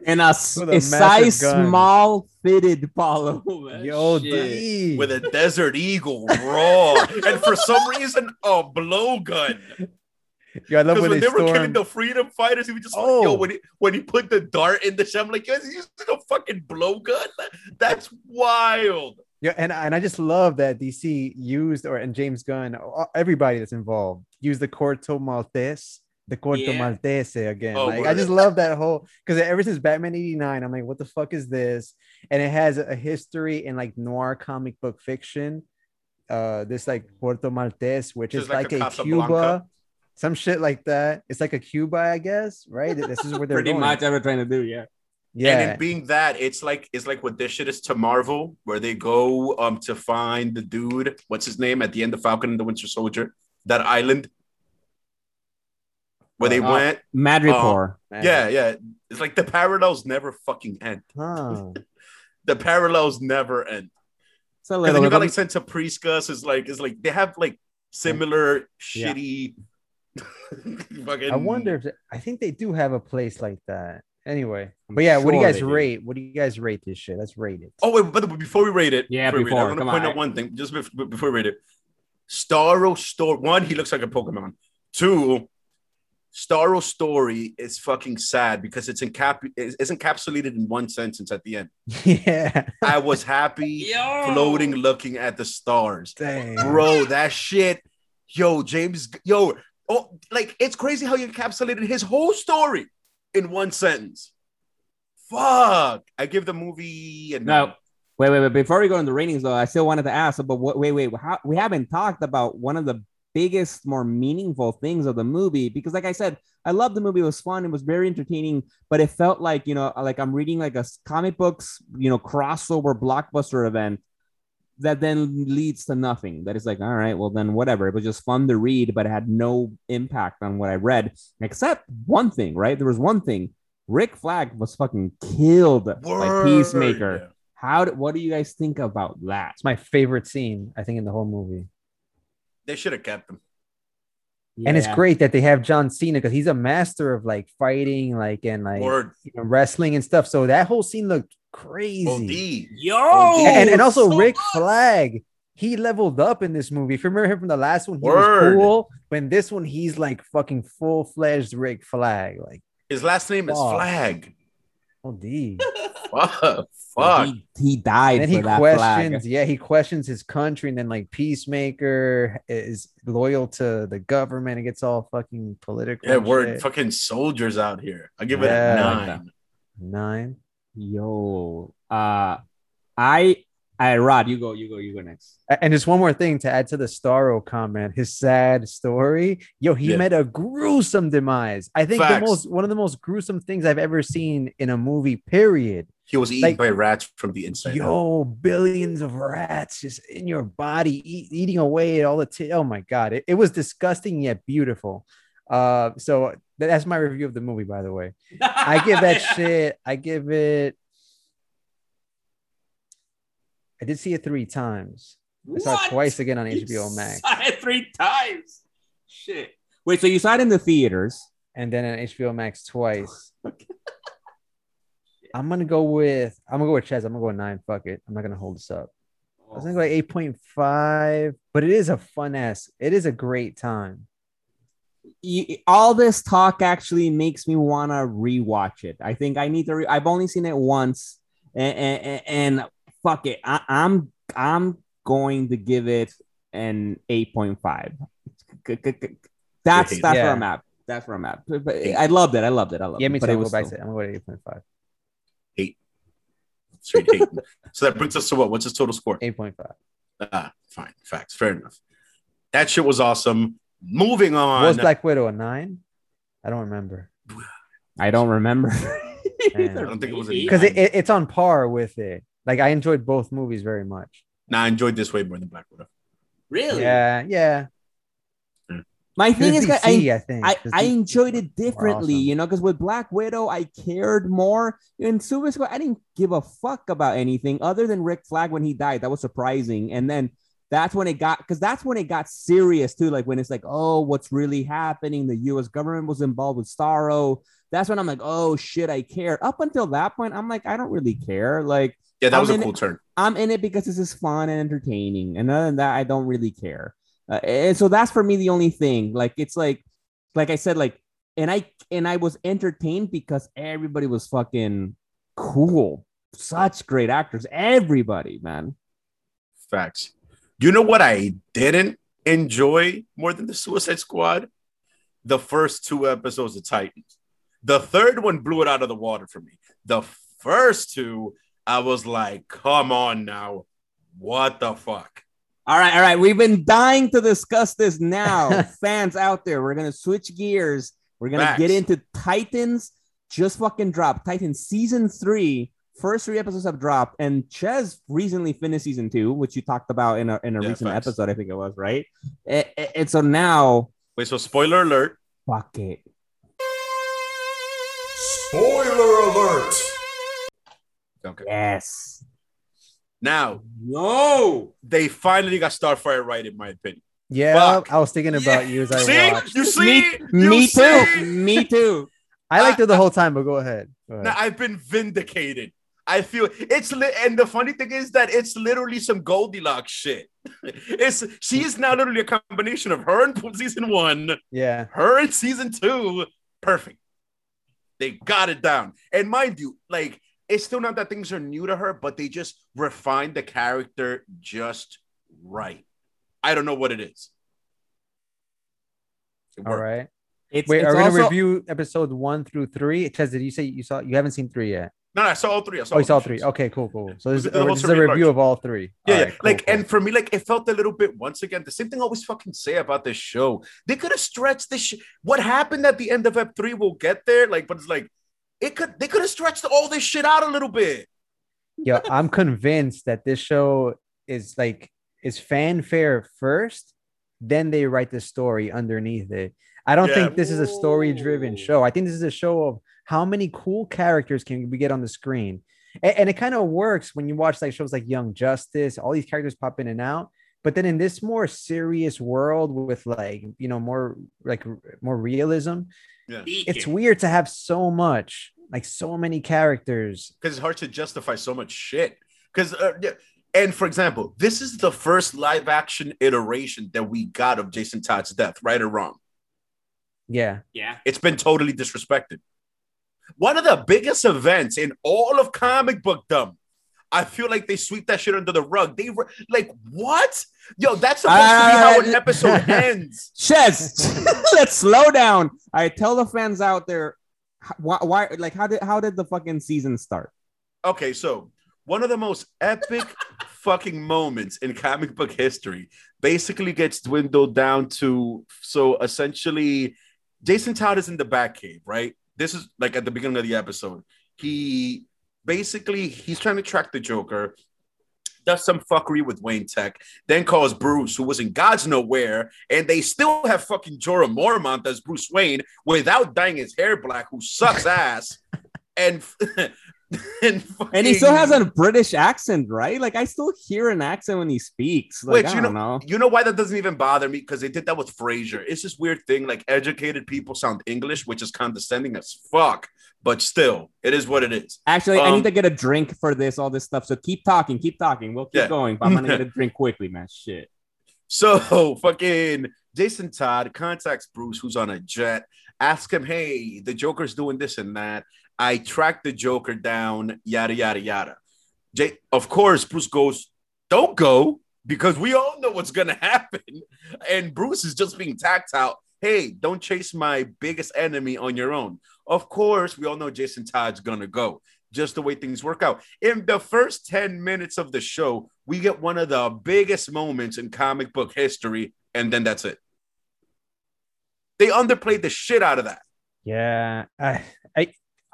And a, s- With a a size gun. small fitted Polo. man. Yo, Shit. With a desert eagle raw, and for some reason a blowgun. Yo, I love Because when when they they were killing the freedom fighters, he was just Oh. like, yo, oh. when he when he put the dart in the shell, I'm like, yo, he's using a fucking blowgun. That's wild. Yeah, and and I just love that DC used or and James Gunn, everybody that's involved, used the Corto Maltese, the Corto Yeah. Maltese again. Oh, like I just love that whole because ever since Batman '89, I'm like, what the fuck is this? And it has a history in like noir comic book fiction. Uh, this like Puerto Maltese, which Just is like like, a a. Cuba, some shit like that. It's like a Cuba, I guess, right? This is where they're Pretty going. much ever trying to do, yeah. Yeah, And it being that, it's like it's like what this shit is to Marvel, where they go um to find the dude, what's his name at the end of Falcon and the Winter Soldier, that island where they Uh, went. Madripoor. man. Yeah, yeah. It's like the parallels never fucking end. Huh. The parallels never end. it's a little then you got like Santa Prisca is like it's like they have like similar Yeah. shitty. fucking, I wonder if I think they do have a place like that. Anyway, but yeah, what do you guys they do. rate? What do you guys rate this shit? Let's rate it. Oh wait, but before we rate it, Yeah, rate it, before, I'm gonna point on. out one thing just bef- before we rate it. Starro Story. One, he looks like a Pokemon. Two, Starro Story is fucking sad because it's encap it's, it's encapsulated in one sentence at the end. yeah, I was happy Yo. floating, looking at the stars. Dang. bro that shit yo james yo oh like it's crazy how you encapsulated his whole story in one sentence fuck i give the movie a No. nine. Wait, wait, wait. Before we go into the ratings, though, I still wanted to ask, but what, wait, wait. How, we haven't talked about one of the biggest, more meaningful things of the movie because, like I said, I love the movie. It was fun. It was very entertaining, but it felt like, you know, like I'm reading like a comic books, you know, crossover blockbuster event that then leads to nothing. That is like, all right, well, then whatever. It was just fun to read, but it had no impact on what I read, except one thing, right? There was one thing. Rick Flag was fucking killed by Word. Peacemaker. How? Do, what do you guys think about that? It's my favorite scene, I think, in the whole movie. They should have kept him And it's great that they have John Cena because he's a master of like fighting, like and like you know, wrestling and stuff. So that whole scene looked crazy. od Yo. Oh, and, and also so Rick much. Flag, he leveled up in this movie. If you remember him from the last one, he Word. was cool. But in this one, he's like fucking full fledged Rick Flag. Like, his last name is Fuck. flag oh, D. fuck fuck He, he died and then he that questions, flag. yeah, he questions his country, and then like Peacemaker is loyal to the government. It gets all fucking political. yeah and we're shit. fucking soldiers out here i give Yeah. it a I like nine nine. Yo, uh, I, I, Rod, you go, you go, you go next. And just one more thing to add to the Starro comment, his sad story. Yo, he Yeah. met a gruesome demise. I think the most one of the most gruesome things I've ever seen in a movie. Period. he was eaten Like- by rats from the inside out. Yo, billions of rats just in your body, eat, eating away at all the. T- oh my god, it, it was disgusting yet beautiful. Uh, so that's my review of the movie. By the way, I give that Yeah. shit. I give it. I did see it three times. I saw What? it twice again on You HBO Max, saw it three times. Shit. Wait, so you saw it in the theaters? and then on HBO Max twice. I'm gonna go with I'm gonna go with Chaz. I'm gonna go with nine. Fuck it. I'm not gonna hold this up. I was gonna go like eight point five, but it is a fun ass. It is a great time. You, all this talk actually makes me want to rewatch it. I think I need to. Re- I've only seen it once, and, and, and fuck it, I, I'm I'm going to give it an eight point five. That's that's Yeah. where I'm at. That's where I'm at. But, but I loved it. I loved it. I loved Yeah, it. me too. But I'm it gonna was go back still- I'm gonna go to eight point five. straight hating. so that brings us to what? What's his total score? 8.5. Ah, fine, facts, fair enough. That shit was awesome. Moving on. Was Black Widow a nine? I don't remember I don't remember. I don't think it was a Maybe. because it, it- it's on par with it. Like I enjoyed both movies very much. Nah, I enjoyed this way more than Black Widow. Really? Yeah, yeah. Hmm. My thing is, It's I, I think. I, 'cause I enjoyed it differently, awesome. you know, because with Black Widow, I cared more. In Suicide Squad, I didn't give a fuck about anything other than Rick Flag when he died. That was surprising. And then that's when it got, because that's when it got serious too. Like when it's like, oh, what's really happening? The U.S. government was involved with Starro. That's when I'm like, oh shit, I care. Up until that point, I'm like, I don't really care. Like Yeah, that I'm was a cool it- turn. I'm in it because this is fun and entertaining. And other than that, I don't really care. Uh, and so that's for me the only thing. Like it's like, like I said, like, and I and I was entertained because everybody was fucking cool. Such great actors, everybody, man. Facts. You know what I didn't enjoy more than the Suicide Squad? The first two episodes of Titans. The third one blew it out of the water for me. The first two, I was like, come on now. What the fuck? All right, all right. We've been dying to discuss this now. Fans out there, we're gonna switch gears. We're gonna Facts. get into Titans. Just fucking drop Titans season three. First three episodes have dropped, and Ches recently finished season two, which you talked about in a in a Yeah, recent facts. episode, I think it was, right? And, and so now, Wait, so spoiler alert. fuck it. Spoiler alert! Okay. Yes. Now, No. they finally got Starfire right, in my opinion. Yeah, Fuck. I was thinking about you as I see? watched. You see? Me, You me too. Me too. I liked it the whole time, but go ahead. Go ahead. Now I've been vindicated. I feel it's li- and the funny thing is that it's literally some Goldilocks shit. It's she is now literally a combination of her in season one, yeah, her in season two. Perfect. They got it down. And mind you, like it's still not that things are new to her, but they just refined the character just right. I don't know what it is. It all worked. right. It's, Wait, it's are we gonna review episode one through three? Ches, did you say you saw? You haven't seen three yet. No, no, I saw all three. I saw Oh, you saw all three. Okay, cool, cool. So this, We the this is a review large. of all three. Yeah, All yeah. right, cool, like, cool. and for me, like, it felt a little bit once again the same thing I always fucking say about this show. They could have stretched this. Sh- what happened at the end of Ep three? We'll get there. Like, but it's like it could. They could have stretched all this shit out a little bit. Yo, I'm convinced that this show is like is fanfare first, then they write the story underneath it. I don't Yeah. think this is a story-driven show. I think this is a show of how many cool characters can we get on the screen. A- And, it kind of works when you watch like shows like Young Justice, all these characters pop in and out. But then in this more serious world with like, you know, more like r- more realism, Yeah, it's weird to have so much, like so many characters. because it's hard to justify so much shit. Because, uh, yeah. and for example, this is the first live action iteration that we got of Jason Todd's death, right or wrong. Yeah. Yeah. It's been totally disrespected. One of the biggest events in all of comic book bookdom. I feel like they sweep that shit under the rug. They were like, what? Yo, that's supposed to be how an Uh, episode ends. Ches, let's slow down. I tell the fans out there h- why, why like how did how did the fucking season start? Okay, so one of the most epic fucking moments in comic book history basically gets dwindled down to so essentially Jason Todd is in the Batcave, right? This is like at the beginning of the episode. He basically he's trying to track the Joker, does some fuckery with Wayne Tech, then calls Bruce, who was in God's nowhere, and they still have fucking Jorah Mormont as Bruce Wayne without dyeing his hair black, who sucks ass. and and, And he still has a British accent, right? Like I still hear an accent when he speaks. Like, Which, I you don't know. You know why that doesn't even bother me? Because they did that with Frasier. It's this weird thing. Like educated people sound English, which is condescending as fuck. But still, it is what it is. Actually, I Um, need to get a drink for this, all this stuff. So keep talking, keep talking. We'll keep Yeah. going. But I'm gonna get a drink quickly, man. Shit. So fucking Jason Todd contacts Bruce, who's on a jet, asks him, Hey, the Joker's doing this and that. I tracked the Joker down, yada yada yada. Jay, of course, Bruce goes, Don't go, because we all know what's gonna happen. And Bruce is just being tactile. Hey, don't chase my biggest enemy on your own. Of course, we all know Jason Todd's gonna go. just the way things work out. In the first 10 minutes of the show, we get one of the biggest moments in comic book history, and then that's it. They underplayed the shit out of that. Yeah, I, I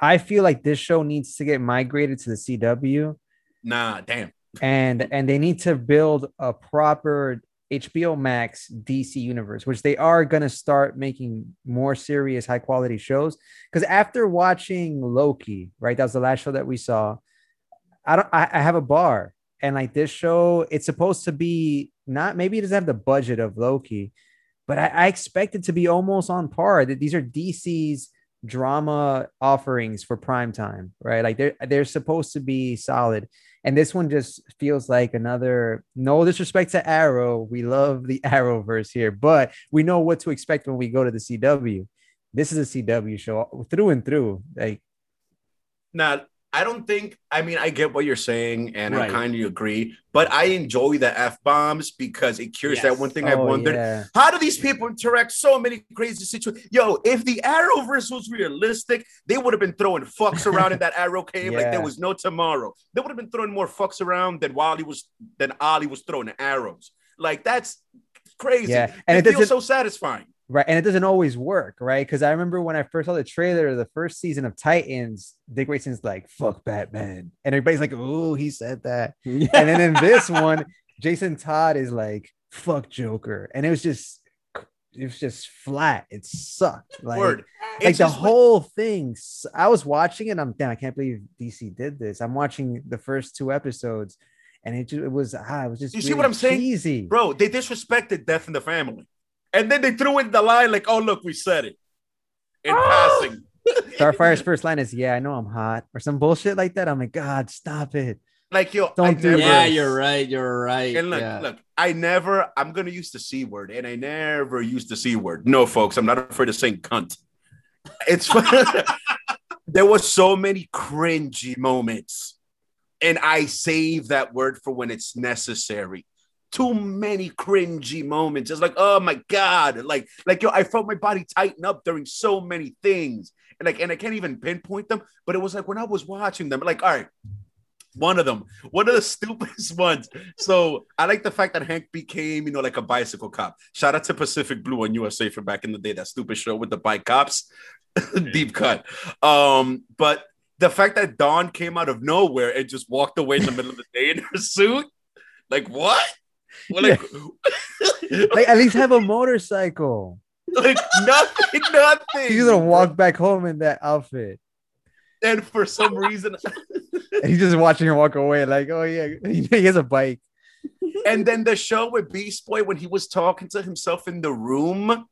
I feel like this show needs to get migrated to the CW, Nah, damn. and and they need to build a proper HBO Max DC universe, which they are gonna start making more serious, high quality shows. Because after watching Loki, right, that was the last show that we saw. I don't. I, I have a bar, and like this show, it's supposed to be not. Maybe it doesn't have the budget of Loki, but I, I expect it to be almost on par. That these are DC's drama offerings for prime time, right? Like they're they're supposed to be solid. And this one just feels like another no disrespect to Arrow. We love the Arrowverse here, but we know what to expect when we go to the CW. This is a CW show through and through. Like Now, I don't think, I mean, I get what you're saying, and Right. I kind of agree, but I enjoy the F bombs because it cures that one thing I oh, wondered. yeah. How do these people interact? So many crazy situations. Yo, if the Arrowverse was realistic, they would have been throwing fucks around in that Arrow cave like there was no tomorrow. They would have been throwing more fucks around than Wally was than Ollie was throwing arrows. Like that's crazy. Yeah, and and it, it feels so satisfying. Right. And it doesn't always work, right? Because I remember when I first saw the trailer of the first season of Titans, Dick Grayson's like, fuck Batman. And everybody's like, oh, he said that. And then in this one, Jason Todd is like, fuck Joker. And it was just it was just flat. It sucked. Like, Word. like the whole thing. i was watching it. I'm damn, I can't believe DC did this. I'm watching the first two episodes, and it just it was ah, it was just You see what I'm saying? cheesy. bro, they disrespected Death in the Family. And then they threw in the line like, oh, look, we said it in oh! passing. Starfire's first line is, "Yeah, I know I'm hot," or some bullshit like that. I'm like, God, stop it. Like, yo, Don't I do never, Yeah, you're right. You're right. And look, yeah. look, I never, I'm gonna use the C word, and I never use the C word. No, folks, I'm not afraid of saying cunt. It's there was so many cringy moments, and I save that word for when it's necessary. Too many cringy moments. It's like, oh my god, like, like yo, I felt my body tighten up during so many things, and like, and I can't even pinpoint them. But it was like when I was watching them, like, all right, one of them, one of the stupidest ones. So I like the fact that Hank became, you know, like a bicycle cop. Shout out to Pacific Blue on USA for back in the day, that stupid show with the bike cops. Deep cut. Um, but the fact that Dawn came out of nowhere and just walked away in the middle of the day in her suit, like what? Well, like, Like, at least have a motorcycle. like nothing, nothing. He's gonna walk back home in that outfit. And for some reason, he's just watching her walk away. Like, oh yeah, he has a bike. and then the show with Beast Boy when he was talking to himself in the room.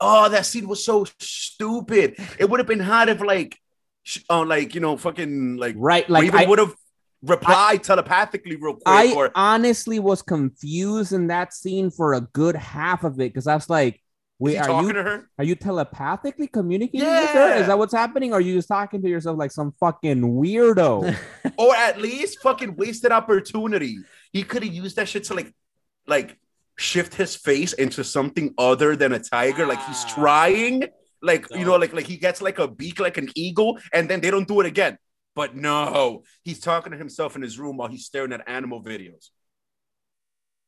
Oh, that scene was so stupid. It would have been hot if like, sh- uh, like you know, fucking like, right. like Like I, would have replied telepathically real quick. I or honestly was confused in that scene for a good half of it because I was like, is wait, are you to her? are you telepathically communicating with her? Is that what's happening? Or are you just talking to yourself like some fucking weirdo? or at least fucking wasted opportunity. He could have used that shit to like, like shift his face into something other than a tiger. Like he's Ah. trying, like you know, like like he gets like a beak like an eagle, and then they don't do it again. But no, he's talking to himself in his room while he's staring at animal videos.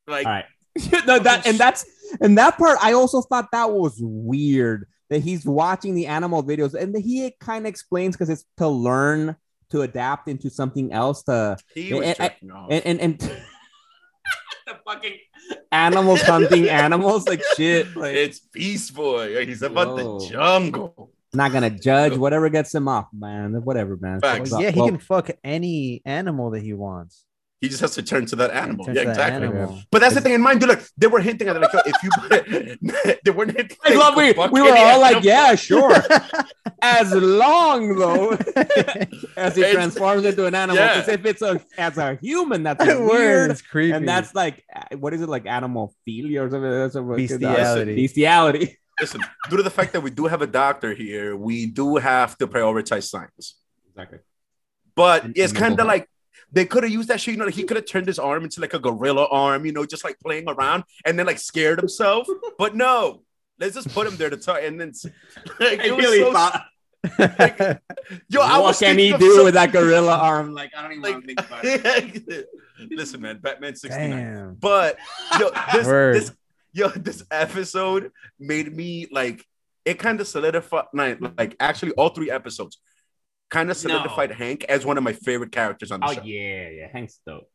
Like, All right. no, that and that's and that part I also thought that was weird that he's watching the animal videos and he kind of explains because it's to learn to adapt into something else to he was and- jerking and and, and the fucking animals hunting animals like shit like it's Beast Boy. He's about Whoa. the jungle. Not gonna judge whatever gets him off man whatever man Facts. Yeah, he well, can fuck any animal that he wants. He just has to turn to that animal. Yeah, to that exactly. animal. But that's the thing in mind, dude. Look, they were hinting at it. Like, if you, they weren't hinting. I love we, we were any all like, animal. yeah, sure. as long though as he It's- transforms into an animal. Yeah. If it's a as a human, that's That weird. is creepy. And that's like uh, what is it like animalphilia or something? That's what- Bestiality. Bestiality. Listen, due to the fact that we do have a doctor here, we do have to prioritize science. Exactly. But And- it's kind of like they could have used that shit. You know, like he could have turned his arm into like a gorilla arm. You know, just like playing around and then like scared himself. but no, let's just put him there to talk. And then like, I it was really so- thought Yo, I what was can he do some- with that gorilla arm? Like, I don't even like, want to think about it. listen, man, Batman 69. Damn. But yo, this, this yo, this episode made me like it kind of solidified like, like actually all three episodes kind of solidified Hank as one of my favorite characters on the Oh show. Oh yeah, yeah, Hank's dope.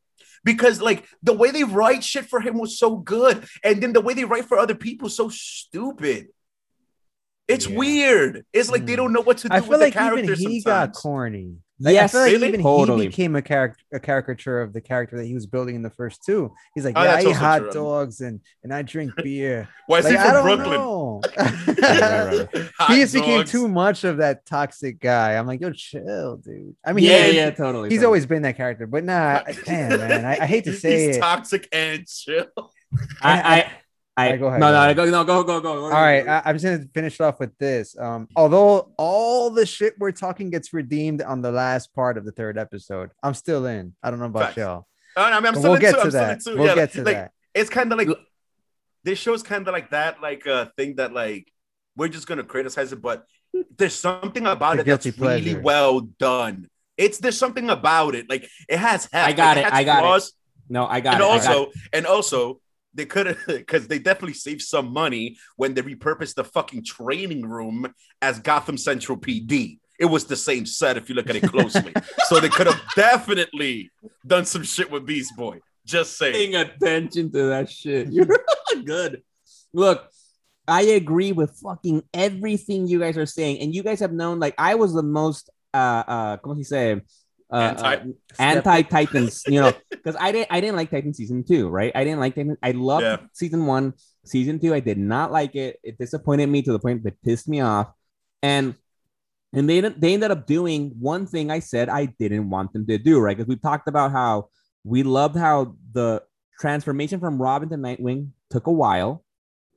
Because like the way they write shit for him was so good, and then the way they write for other people so stupid. It's Yeah. weird. It's like they Mm. don't know what to do I with feel the like even characters he sometimes. got corny. Like, Yes, I feel like really? even Totally. he became a character, a caricature of the character that he was building in the first two. He's like, Oh, yeah, I that's eat hot true. dogs and and I drink beer. Why is like, he I from don't Brooklyn? know. right, Hot he just became too much of that toxic guy. I'm like, yo, chill, dude. I mean, yeah, he- yeah, totally. He's totally. always been that character, but nah, damn, man. I, I hate to say He's it. toxic and chill. I, I, I, Alright, go ahead, no, no, go, no, go, go, go. All right, I, I'm just gonna finish off with this. Um, although all the shit we're talking gets redeemed on the last part of the third episode, I'm still in. I don't know about Facts. y'all. I mean, I'm still we'll in get too. to I'm still in that. too. We'll Yeah, get to like, that. It's kind of like this show's kind of like that, like a thing that like we're just gonna criticize it, but there's something about The it that's guilty really well done. It's there's something about it, like it has. Heft, I got like, it, I got it. No, I got and it. I got also, and also, they could have because they definitely saved some money when they repurposed the fucking training room as Gotham Central PD. It was the same set if you look at it closely. so they could have definitely done some shit with Beast Boy. Just saying. paying attention to that shit. You're good. Look, I agree with fucking everything you guys are saying, and you guys have known like I was the most uh uh como se dice uh, anti uh, Titans, you know, because I didn't I didn't like Titan season two, right? I didn't like Titan. I loved Yeah. season one, season two. I did not like it. It disappointed me to the point that pissed me off, and and they they ended up doing one thing I said I didn't want them to do, right? Because we talked about how we loved how the transformation from Robin to Nightwing took a while.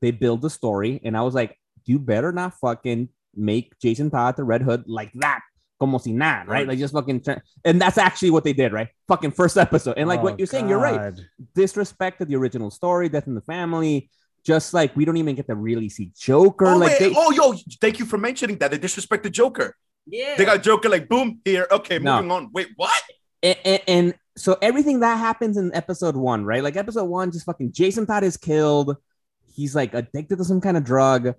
They build the story, and I was like, you better not fucking make Jason Todd the Red Hood like that. Como si nada, right? Right. Like just fucking, tra- and that's actually what they did, right? Fucking first episode, and like Oh, what you're saying, you're right. God. Disrespect to the original story, Death in the Family. Just like we don't even get to really see Joker. Oh, like wait. they, oh, yo, thank you for mentioning that. They disrespect the Joker. yeah, They got Joker like boom here. Okay, No. moving on. Wait, what? and, and, and so everything that happens in episode one, right? Like episode one, just fucking Jason Todd is killed. He's like addicted to some kind of drug,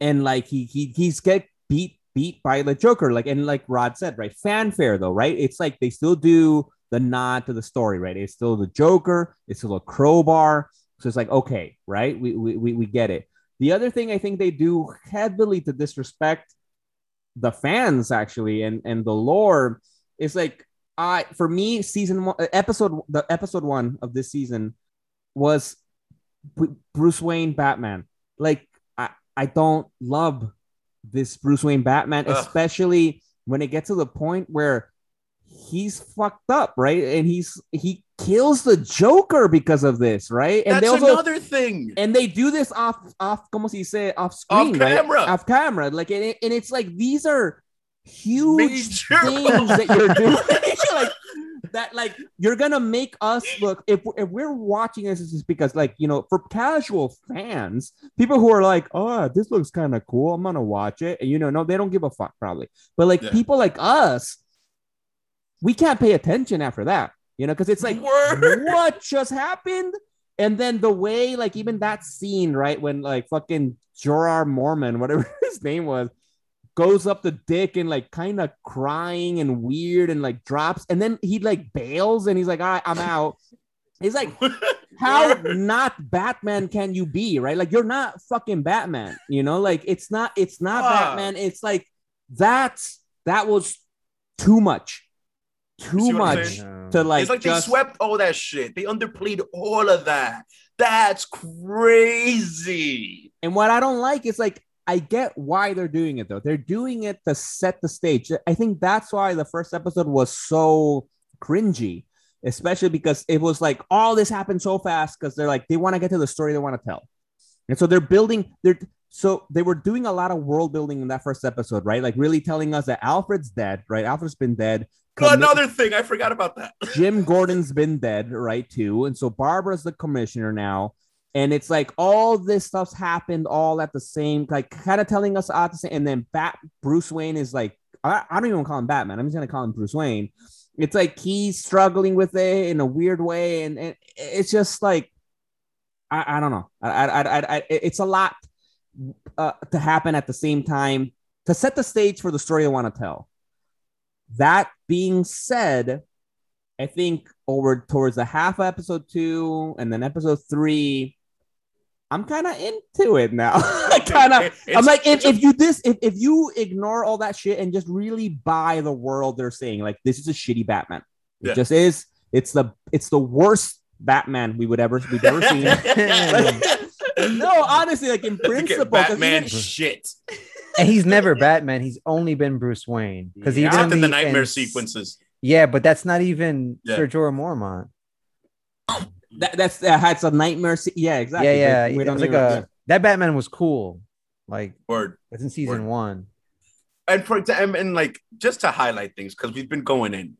and like he he he's get beat beat by the Joker. Like and like Rod said, right? Fanfare though, right? It's like they still do the nod to the story, right? It's still the Joker. It's still a crowbar. So it's like okay, right? We we we, we get it. The other thing I think they do heavily to disrespect the fans actually and and the lore is like I for me season one uh, episode the episode one of this season was Bruce Wayne Batman. Like I I don't love this Bruce Wayne Batman, Ugh. especially when it gets to the point where he's fucked up, right? And he's he kills the Joker because of this, right? And That's also another thing. and they do this off off como se dice off screen Off right? camera. off camera like and, it, and it's like these are huge Major. things that you're doing like that like you're gonna make us look if, if we're watching this is just because like you know for casual fans people who are like oh this looks kind of cool i'm gonna watch it and you know no they don't give a fuck probably but like Yeah. people like us we can't pay attention after that you know because it's like Word. what just happened? And then the way, like, even that scene, right, when like fucking Jorah Mormont, whatever his name was, goes up the dick and like kind of crying and weird and like drops, and then he like bails and he's like, All right, I'm out. He's like, How not Batman can you be, right? Like, you're not fucking Batman, you know, like it's not, it's not. Batman. It's like that's that was too much, too see what I'm much to like, it's like just- they swept all that shit. They underplayed all of that. That's crazy. And what I don't like is like I get why they're doing it though. They're doing it to set the stage. I think that's why the first episode was so cringy, especially because it was like all this happened so fast because they're like they want to get to the story they want to tell. And so they're building they're so they were doing a lot of world building in that first episode, right? Like really telling us that Alfred's dead, right? Alfred's been dead. Oh, another thing, I forgot about that. Jim Gordon's been dead, right? Too. And so Barbara's the commissioner now. And it's like all this stuff's happened all at the same, like kind of telling us at the same. And then Bat Bruce Wayne is like, I, I don't even call him Batman. I'm just gonna call him Bruce Wayne. It's like he's struggling with it in a weird way, and, and it's just like I, I don't know. I, I, I, I, it's a lot uh, to happen at the same time to set the stage for the story I want to tell. That being said, I think over towards the half of episode two and then episode three, I'm kind of into it now. kind of, I'm like, if, if you this, if, if you ignore all that shit and just really buy the world they're saying, like this is a shitty Batman. It Yeah. just is. It's the it's the worst Batman we would ever we've ever seen. no, honestly, like in principle, at Batman shit. and he's never Batman. He's only been Bruce Wayne because Yeah. even in the the nightmare and- sequences. Yeah, but that's not even Yeah. Sir Jorah Mormont. Oh, that, that's that had some nightmare. se- Yeah, exactly. Yeah, yeah. Like, we it don't was like even- a that Batman was cool. Like Word. it's in season Word. one. And for example, and like just to highlight things because we've been going in.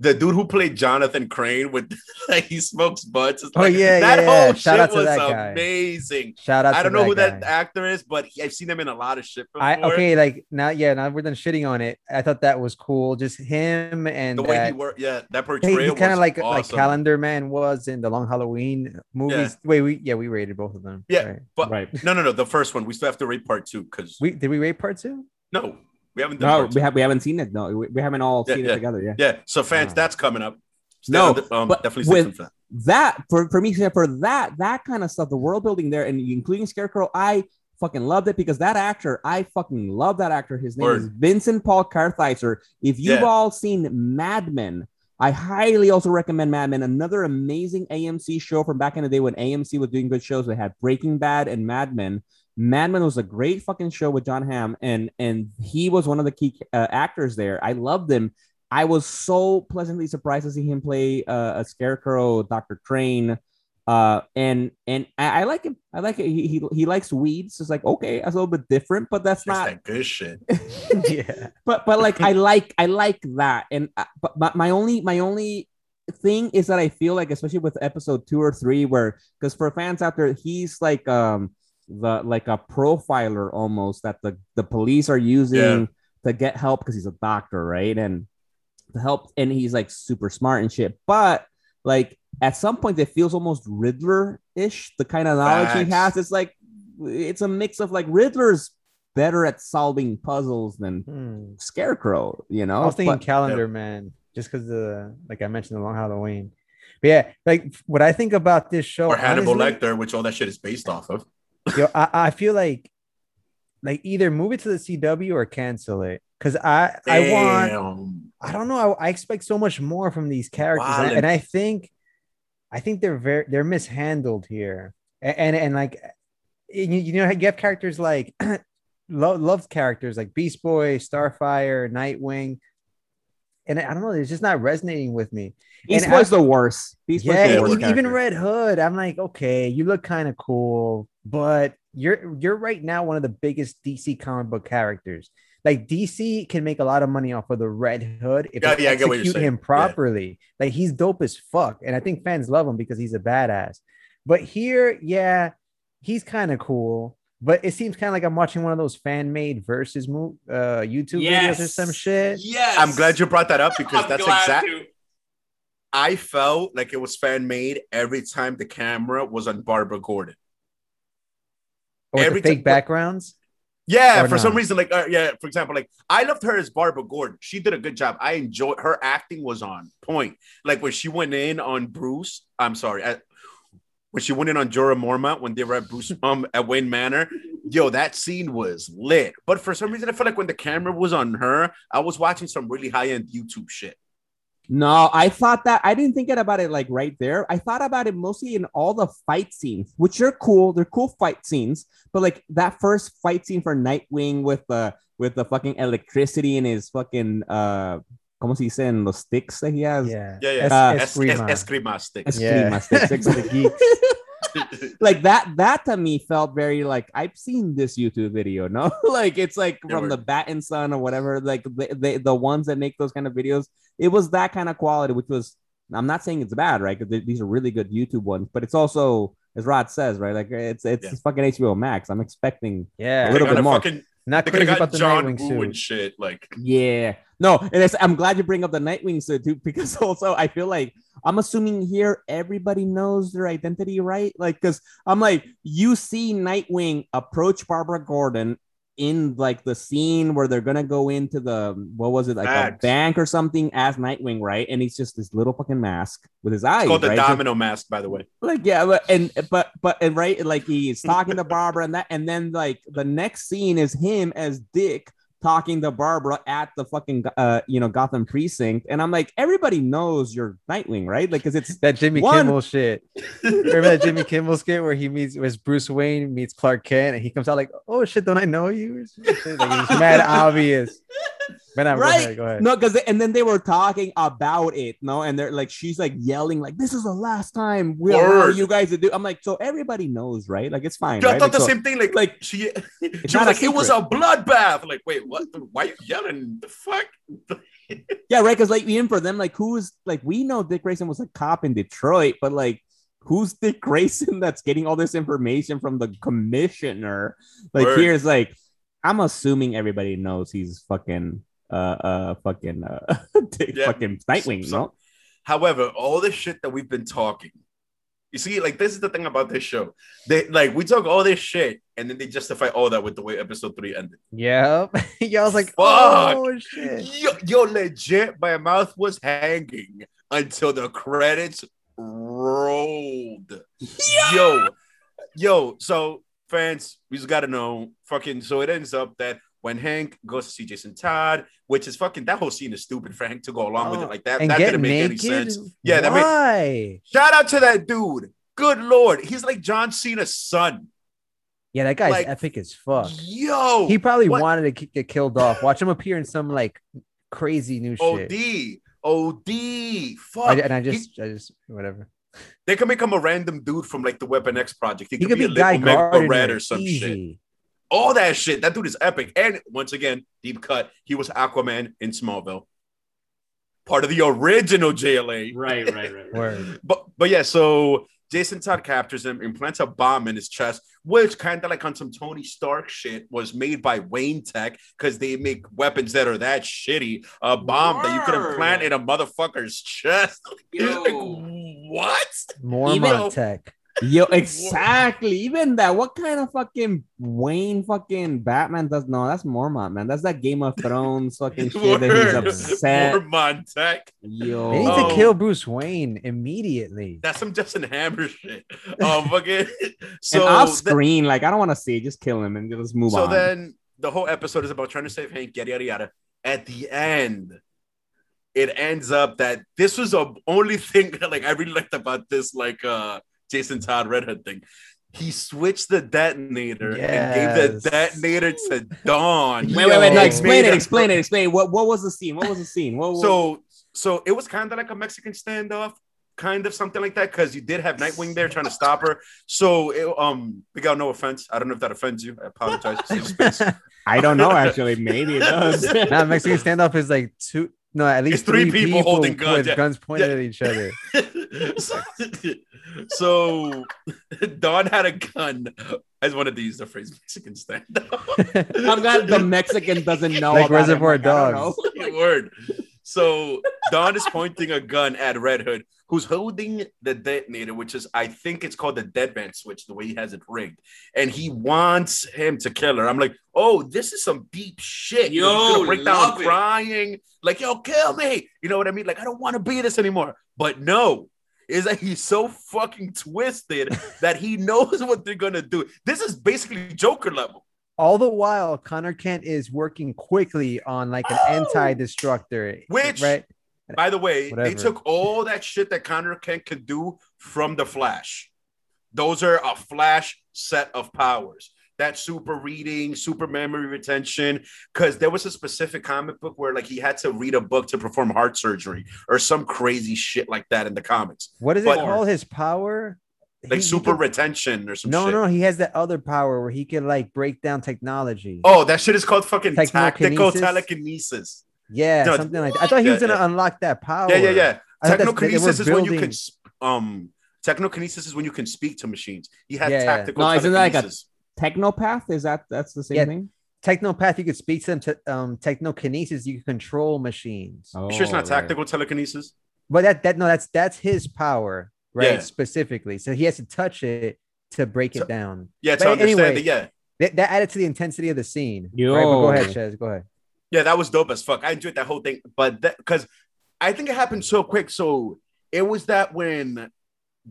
The dude who played Jonathan Crane with like he smokes butts. It's Oh, like, yeah, that yeah, whole yeah. Shout shit out to was that guy. amazing. Shout out. I don't know who that actor is, but he, I've seen him in a lot of shit before. I okay, like now, yeah, now we're done shitting on it. I thought that was cool. Just him and the way he worked, yeah, that Hey, portrayal he's kind of was like like. Calendar Man was in the Long Halloween movies. Wait, we yeah we rated both of them. Yeah. right. But right. no, no, no, the first one we still have to rate part two because We did we rate part two? no, we haven't done No, we have we haven't seen it. No, we, we haven't all Yeah, seen yeah. it together. Yeah. Yeah, so fans, Ah. that's coming up. Stay No, the- um, but definitely with- for that. that for for me for that that kind of stuff the world building there and including scarecrow i fucking loved it because that actor i fucking love that actor his name is vincent paul kartheiser if you've Yeah. all seen mad men i highly also recommend mad men another amazing amc show from back in the day when amc was doing good shows they had breaking bad and mad men Mad Men was a great fucking show with Jon Hamm, and and he was one of the key uh, actors there. I loved him. I was so pleasantly surprised to see him play uh, a Scarecrow, Doctor Crane, uh, and and I, I like him. I like it. He, he he likes weeds. It's like okay, that's a little bit different, but that's It's not. that good shit. yeah. But but like I like I like that. And uh, but, but my only my only thing is that I feel like especially with episode two or three, where because for fans out there, he's like um the like a profiler almost that the the police are using Yeah. to get help because he's a doctor, right? And to help, and he's like super smart and shit. But like at some point, it feels almost Riddler ish. The kind of knowledge he has, it's like it's a mix of like Riddler's better at solving puzzles than Hmm. Scarecrow. You know, I was thinking But- Calendar Man just because the like I mentioned the Long Halloween. But yeah, like what I think about this show, or Hannibal honestly, Lecter, which all that shit is based off of. Yo, I, I feel like like either move it to the CW or cancel it because I I want I don't know. I, I expect so much more from these characters, and, and I think, I think they're very they're mishandled here, and and, and like, you, you know, you have characters like love loved characters like Beast Boy, Starfire, Nightwing, and I don't know, it's just not resonating with me. Beast and Boy's I- the worst. Beast Boy's Yeah, the worst even, even character. Red Hood, I'm like, okay, you look kind of cool, but you're you're right now one of the biggest DC comic book characters. Like DC can make a lot of money off of the Red Hood if Yeah, they yeah, I get what you're execute saying. him Yeah. properly. Like he's dope as fuck, and I think fans love him because he's a badass. But here, yeah, he's kind of cool. But it seems kind of like I'm watching one of those fan made versus move uh YouTube videos or some shit. Yes. I'm glad you brought that up because that's exactly. I felt like it was fan made every time the camera was on Barbara Gordon. Or Every fake ti- backgrounds. Yeah, Or for some reason, like uh, yeah, for example, like I loved her as Barbara Gordon. She did a good job. I enjoyed her acting was on point. Like when she went in on Bruce, I'm sorry, at, when she went in on Jorah Mormont when they were at Bruce um at Wayne Manor, yo, that scene was lit. But for some reason, I feel like when the camera was on her, I was watching some really high end YouTube shit. No, I thought that I didn't think it about it like right there. I thought about it mostly in all the fight scenes, which are cool. They're cool fight scenes, but like that first fight scene for Nightwing with the with the fucking electricity in his fucking uh, como se dice en los sticks that he has. Yeah, Yeah, yeah. Es- Uh, Es- Eskrima. es- Eskrima sticks. Eskrima sticks, For the exactly. geeks. like that that to me felt very like I've seen this YouTube video, no? like it's like from the. Bat and Son or whatever, like the, the the ones that make those kind of videos. It was that kind of quality, which was I'm not saying it's bad, right? Because these are really good YouTube ones, but it's also as Rod says, right? Like it's it's Yeah. fucking HBO Max. I'm expecting Yeah, A little bit more. Fucking, not they crazy about the John Nightwing Woo and suit. shit. Like, Yeah. No, and it's, I'm glad you bring up the Nightwing suit too, because also I feel like I'm assuming here everybody knows their identity, right? Like, because I'm like, you see Nightwing approach Barbara Gordon in like the scene where they're gonna go into the what was it like a bank or something as Nightwing, right? And he's just this little fucking mask with his eyes. it's called the right? Domino Mask, by the way. like yeah but and but but and right like he's talking to barbara and that and then like the next scene is him as dick talking to barbara at the fucking uh you know gotham precinct and i'm like everybody knows you're nightwing right like because it's That Jimmy One- Kimmel shit. Remember that Jimmy Kimmel skit where he meets was Bruce Wayne meets Clark Kent and he comes out like, "Oh shit, don't I know you?" or some shit? Like it's mad obvious. But I'm Right. Go ahead, go ahead. no because and then they were talking about it no and they're like she's like yelling like this is the last time we'll allow you guys to do i'm like so everybody knows right like it's fine Yo, I thought Like, the so- same thing. Like, like, she, she was not a like, it was a bloodbath. Like, wait, what? The- Why you yelling? The fuck? Yeah, right. Because like even for them, like who's like we know Dick Grayson was a cop in Detroit, but like who's Dick Grayson that's getting all this information from the commissioner? Like Word. here's like I'm assuming everybody knows he's fucking uh uh fucking uh Yeah. fucking Nightwing, So- no? However, all this shit that we've been talking, you see, like this is the thing about this show. They like we talk all this shit, and then they justify all that with the way episode three ended. Yep. yeah, I was like, Fuck. "Oh shit." Yo, yo, legit, my mouth was hanging until the credits rolled. Yo, yo. So fans, we just gotta know, fucking. So it ends up that when Hank goes to see Jason Todd, which is fucking that whole scene is stupid for Hank to go along with it Oh, like that. That didn't make any sense. Yeah, that made- Why? Shout out to that dude. Good lord, he's like John Cena's son. Yeah, that guy's Like, epic as fuck. Yo, He probably what- wanted to get killed off. Watch him appear in some like crazy new shit. OD, OD. Fuck. I, and I He- just, I just, whatever. they could make him a random dude from like the Weapon X project. He, He could be a Guy Barrett Gardner. or some shit. Easy. All that shit. That dude is epic. And once again, deep cut. He was Aquaman in Smallville. Part of the original JLA. Right, right, right. right. But but yeah, so Jason Todd captures him, implants a bomb in his chest, which kind of like on some Tony Stark shit was made by Wayne Tech because they make weapons that are that shitty. A bomb that you could Word. implant in a motherfucker's chest. Yo. Like, what? Mormont Even- tech. Yo, exactly. Even that. What kind of fucking Wayne fucking Batman does? No, that's Mormont, man. That's that Game of Thrones fucking shit that he's Word. upset. More Montec. Yo, They need Oh. to kill Bruce Wayne immediately. That's some Justin Hammer shit. Um, fucking. So and off th- screen, like I don't want to see it. Just kill him and just move so on. So then the whole episode is about trying to save Hank, yada yada yada. At the end, it ends up that this was the only thing that like I really liked about this like uh Jason Todd Red Hood thing. He switched the detonator and gave the detonator to Dawn. wait, wait, wait. No, explain it. Explain it. Explain. What What was the scene? What was the scene? What, what- So so it was kind of like a Mexican standoff, kind of something like that, because you did have Nightwing there trying to stop her. So it, um, we got no offense. I don't know if that offends you. I apologize. I don't know. Actually, maybe it does. Now Mexican standoff is like two, no, at least It's three people holding guns, with yeah. guns pointed Yeah. at each other. so, so Dawn had a gun. I just wanted to use the phrase Mexican standoff. I'm glad the Mexican doesn't know. Like about it. Reservoir Like, I don't know. Word. So Dawn is pointing a gun at Red Hood, who's holding the detonator, which is I think it's called the dead man switch, the way he has it rigged, and he wants him to kill her. I'm like, oh, this is some deep shit. You know, he's Yo, gonna break down it. crying, like, yo, kill me. You know what I mean? Like, I don't want to be this anymore. But no. Is that he's so fucking twisted that he knows what they're gonna do. This is basically Joker level. All the while, Connor Kent is working quickly on like an Oh! anti-destructor, Which- right? By the way, Whatever. they took all that shit that Connor Kent could do from the Flash. Those are a Flash set of powers. That super reading, super memory retention, because there was a specific comic book where like he had to read a book to perform heart surgery or some crazy shit like that in the comics, What does it But- call his power? like He- he super retention or some no, shit. no, he has that other power where he can like break down technology. Oh, that shit is called fucking tactical telekinesis. Yeah, no, something like that. I thought he was Yeah, gonna yeah. unlock that power. Yeah, yeah, yeah. I thought that's- they Technokinesis is when you can um Technokinesis is when you can speak to machines. He had Yeah, yeah. tactical No, isn't that like a- Technopath is that that's the same Yeah. thing? Technopath, you could speak to them. To, um, technokinesis, you can control machines. Oh, You sure it's not right. tactical telekinesis? But that that no, that's that's his power, right? Yeah. Specifically, so he has to touch it to break So- it down. Yeah, to But understand anyway, it. Yeah. That, that added to the intensity of the scene. Yo. Right, but go ahead, Ches. Go ahead. Yeah, that was dope as fuck. I enjoyed that whole thing, but because I think it happened so quick. So it was that when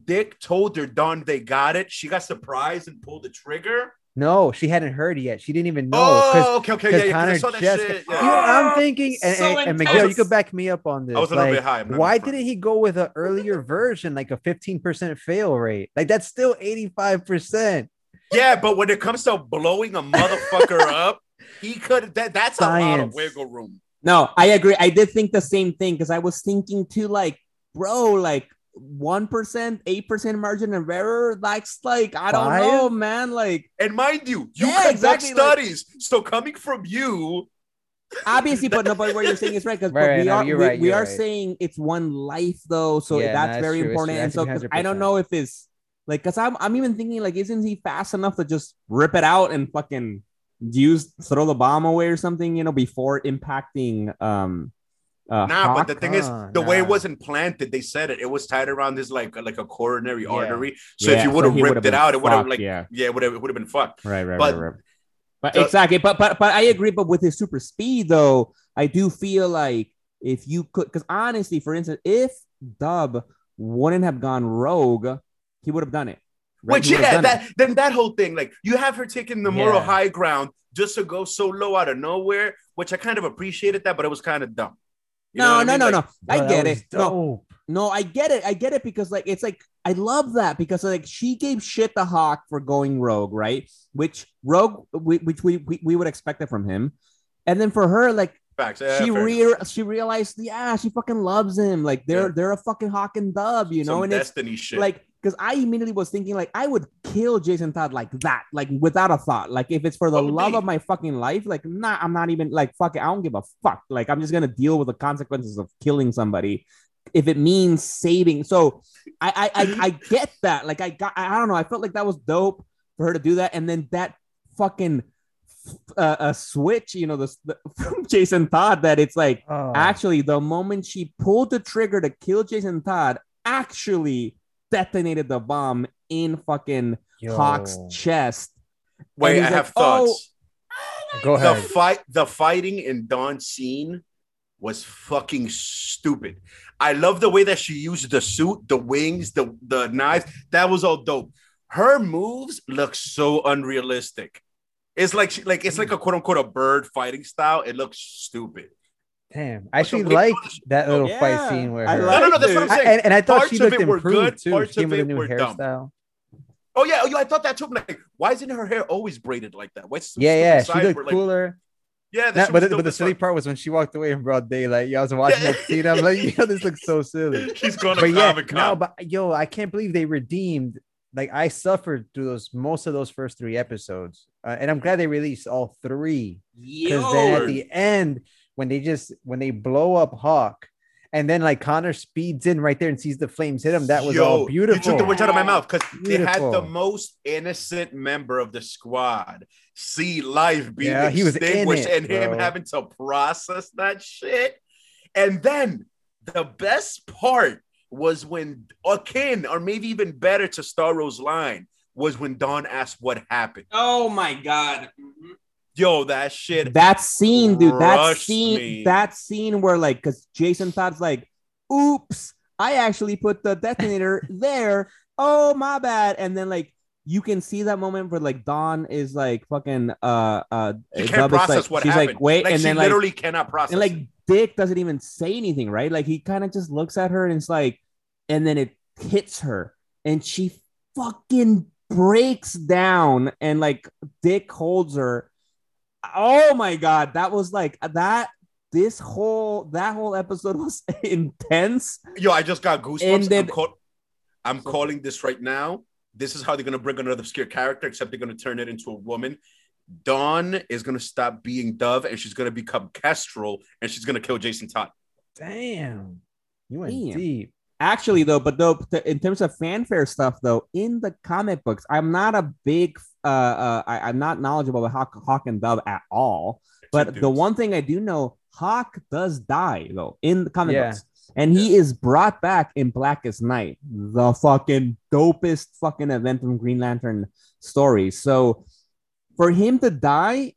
Dick told her Dawn they got it, she got surprised and pulled the trigger. No, she hadn't heard yet. She didn't even know. 'cause- oh, okay, okay, 'cause yeah, yeah. 'cause I saw that just- shit. You Yeah. know, I'm thinking, and, So and, and. Miguel, you could back me up on this. I was a little like, bit high. I'm not Why front. didn't he go with an earlier version, like a 15% fail rate? Like that's still 85%. Yeah, but when it comes to blowing a motherfucker up, he could. That that's a lot of wiggle room. No, I agree. I did think the same thing because I was thinking too, like, bro, like one percent, eight percent margin of error. That's like, I don't Five? know, man. Like, And mind you, you Yeah, conduct exactly, like- studies. so coming from you, obviously, but no, but what you're saying is right because Right, right, we no, are we, right, we you're right. saying it's one life though, so Yeah, that's that's very true, important. And so That's 'cause I don't know if it's like because I'm I'm even thinking like, isn't he fast enough to just rip it out and fucking use throw the bomb away or something, you know, before impacting um. Uh, nah. Hawk? But the thing is, Huh, the way it wasn't planted, they said it. It was tied around this like like a coronary Yeah. artery. So Yeah, if you would have he ripped it been out, it would have like yeah. yeah, it would have it would have been fucked. Right, right, But- right, right. But So- exactly, but but but I agree. But with his super speed, though, I do feel like if you could, because honestly, for instance, if Dove wouldn't have gone rogue, he would have done it. Which yeah, that then that whole thing, like you have her taking the moral Yeah. high ground just to go so low out of nowhere, which I kind of appreciated that, but it was kind of dumb. You know no, I no, mean? no, Like, no. I get it. No, no, I get it. I get it because like it's like I love that because like she gave shit to Hawk for going rogue, right? Which rogue, we- which we we, we would expect it from him, and then for her, like Facts. Yeah, she re- she realized, yeah, she fucking loves him. Like they're Yeah. they're a fucking hawk and dove, you know. Some and it's destiny shit. like because I immediately was thinking like I would kill Jason Todd like that, like without a thought. Like if it's for the What love be? of my fucking life, like nah, I'm not even like fuck it. I don't give a fuck. Like I'm just gonna deal with the consequences of killing somebody. If it means saving, so I I I, I get that. Like I got I, I don't know. I felt like that was dope for her to do that, and then that fucking uh, a switch, you know, the, the from Jason Todd that it's like Oh, actually the moment she pulled the trigger to kill Jason Todd actually detonated the bomb in fucking yo. Hawk's chest. Wait, I like, have thoughts. Oh, Go ahead. the fight, the fighting in Dawn's scene was fucking stupid. I love the way that she used the suit, the wings, the the knives. That was all dope. Her moves look so unrealistic. It's like she, like it's like a quote unquote a bird fighting style. It looks stupid. Damn, I actually way- like that little Yeah, fight scene where I her- like no, no, that's what I'm it. I- saying. and, and I thought Parts she of looked it were improved good, too. parts She came of with a new were dumb. hairstyle. Oh yeah, oh, yeah, I thought that too. I'm like, why isn't her hair always braided like that? What's Yeah, yeah, she side looked where, like- cooler. Yeah, that Nah, but the, but the as silly part was when she walked away in broad daylight. Yeah, I was watching Yeah. that scene. I'm like, yo, this looks so silly. She's going to But yeah, Comic no, but yo, I can't believe they redeemed. Like I suffered through those most of those first three episodes, uh, and I'm glad they released all three. Because then at the end, when they just when they blow up Hawk, and then like Connor speeds in right there and sees the flames hit him, that was Yo, all beautiful. You took the words out of my mouth because they had the most innocent member of the squad see life being Yeah, he was in extinguished it, and him having to process that shit. And then the best part was when akin or maybe even better to Starro's line was when Dawn asked what happened. Oh my god. Yo, that shit. That scene, dude. That scene. me. That scene where like, because Jason Todd's like, "Oops, I actually put the detonator there. Oh my bad." And then like you can see that moment where like Dawn is like fucking uh uh She can't process like, what she's happened. like wait like and she then like literally cannot process. and like. Dick doesn't even say anything, right? Like he kind of just looks at her and it's like, and then it hits her, and she fucking breaks down, and like Dick holds her. Oh my god, that was like that. This whole that whole episode was intense. Yo, I just got goosebumps. And I'm, call- I'm calling this right now. This is how they're gonna bring another obscure character, except they're gonna turn it into a woman. Dawn is gonna stop being Dove, and she's gonna become Kestrel, and she's gonna kill Jason Todd. Damn, you went Damn. deep. Actually, though, but though in terms of fanfare stuff, though, in the comic books, I'm not a big, uh, uh I, I'm not knowledgeable about Hawk, Hawk and Dove at all. But the one thing I do know, Hawk does die though in the comic Yeah. books, and he is brought back in Blackest Night, the fucking dopest fucking event from Green Lantern story. So for him to die,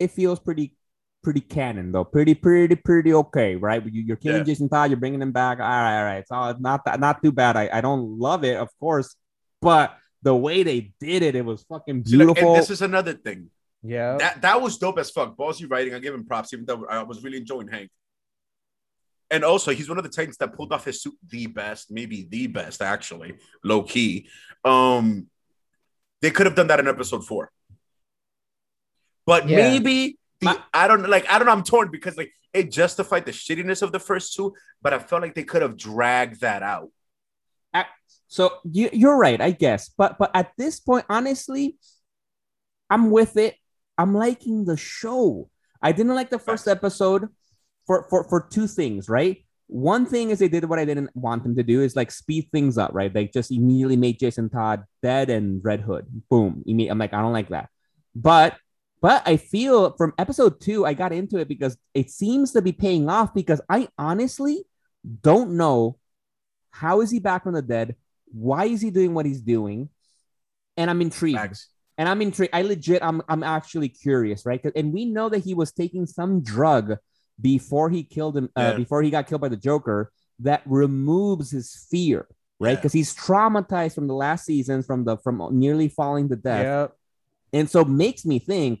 it feels pretty pretty canon though, pretty pretty pretty okay, right? You, you're killing Yeah. Jason Todd, you're bringing him back. All right, all right, so it's not that not too bad. I, I don't love it, of course, but the way they did it, it was fucking See, like, and beautiful. this is another thing. Yeah. That that was dope as fuck. Ballsy writing. I give him props, even though I was really enjoying Hank. And also, he's one of the Titans that pulled off his suit the best, maybe the best, actually, low key. Um, they could have done that in episode four, but Yeah. maybe the, My- I don't like. I don't know. I'm torn because like it justified the shittiness of the first two, but I felt like they could have dragged that out. So you, you're right, I guess. But but at this point, honestly, I'm with it. I'm liking the show. I didn't like the first episode for for for two things, right? One thing is they did what I didn't want them to do is like speed things up, right? They just immediately made Jason Todd dead and Red Hood. Boom. I'm like, I don't like that. But but I feel from episode two, I got into it because it seems to be paying off because I honestly don't know how is he back from the dead? Why is he doing what he's doing? And I'm intrigued. And I'm intrigued. I legit, I'm, I'm actually curious, right? And we know that he was taking some drug before he killed him, uh, before he got killed by the Joker, that removes his fear, right? Yeah. Because he's traumatized from the last seasons, from the from nearly falling to death, Yep. and so makes me think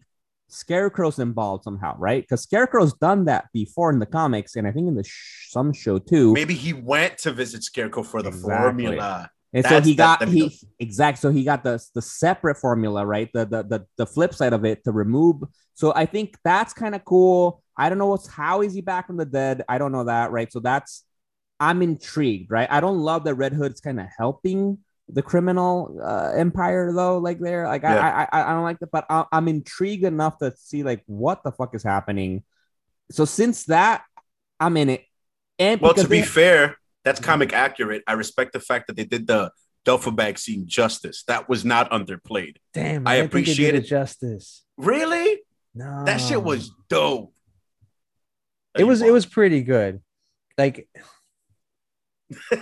Scarecrow's involved somehow, right? Because Scarecrow's done that before in the comics, and I think in the sh- some show too. Maybe he went to visit Scarecrow for the Exactly. formula. And so he got he exact. So he got the the separate formula, right? The the the, the flip side of it to remove. So I think that's kind of cool. I don't know what's how is he back from the dead. I don't know that, right? So that's I'm intrigued, right? I don't love that Red Hood's kind of helping the criminal uh, empire though. Like there, like Yeah. I, I I don't like that, but I, I'm intrigued enough to see like what the fuck is happening. So since that, I'm in it. And Well, to be they- fair, that's comic accurate. I respect the fact that they did the duffel bag scene justice. That was not underplayed. Damn. I didn't think they did appreciate it it. justice. Really? No. That shit was dope. It was. It was pretty good. Like.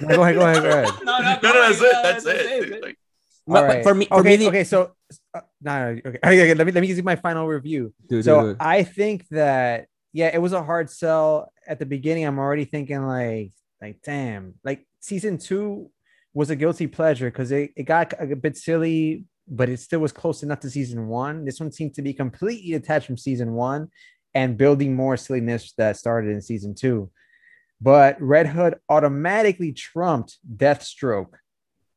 No, go ahead. Go ahead. Go ahead. No, no, No, no, that's it. That's that's it. it. Like, But- All but right. for me, for okay, me, the- okay. So, uh, no, no, okay. okay. Let me let me give you my final review. Dude, so dude, dude. I think that yeah, it was a hard sell at the beginning. I'm already thinking like like damn, like season two was a guilty pleasure because it, it got a bit silly, but it still was close enough to season one. This one seemed to be completely detached from season one and building more silliness that started in season two. But Red Hood automatically trumped Deathstroke,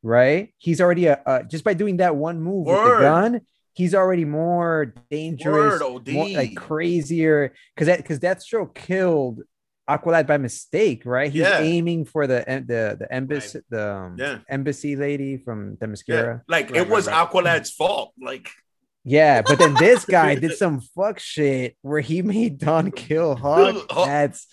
right? He's already a, uh, just by doing that one move with the gun, he's already more dangerous, Word, OD. more like crazier. Because that because Deathstroke killed Aqualad by mistake, right? He's Yeah. aiming for the the the embassy the um, Yeah. embassy lady from yeah. Themyscira. Like Right, it was right, right. Aqualad's fault. Like Yeah, but then this guy did some fuck shit where he made Dawn kill Hawk. Hawk. That's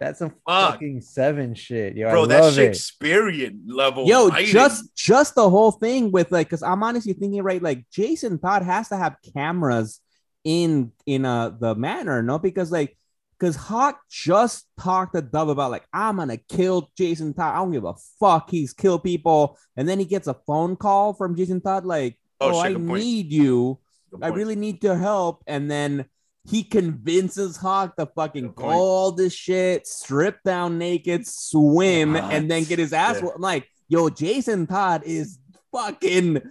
that's some Fuck. fucking seven shit, yo. bro, I that's love it. Shakespearean level. Yo, writing. just just the whole thing with like, because I'm honestly thinking, right, like Jason Todd has to have cameras in in uh the manor, no? Because like, because Hawk just talked to Dove about like, I'm gonna kill Jason Todd. I don't give a fuck. He's killed people, and then he gets a phone call from Jason Todd, like, Oh, oh, shit, I need you. Good I point. really need your help. And then he convinces Hawk to fucking Good go all this shit, strip down naked, swim, What? and then get his ass. Yeah. whooped. I'm like, yo, Jason Todd is fucking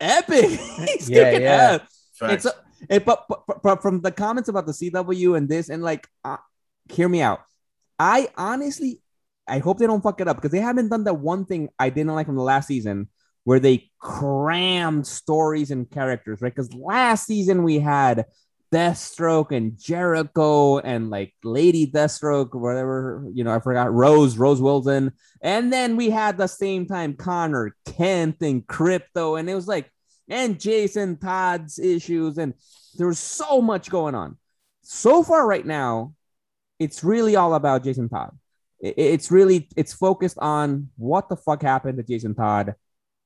epic. He's Yeah, kicking yeah. ass. It's a, it, but, but, but- but from the comments about the CW and this, and like, uh, hear me out. I honestly, I hope they don't fuck it up because they haven't done that one thing I didn't like from the last season where they crammed stories and characters, right? Because last season we had Deathstroke and Jericho and like Lady Deathstroke, whatever, you know, I forgot Rose, Rose Wilson. And then we had the same time Connor, Kent, and Krypto. And it was like, and Jason Todd's issues. And there was so much going on. So far, right now, it's really all about Jason Todd. It's really it's focused on what the fuck happened to Jason Todd,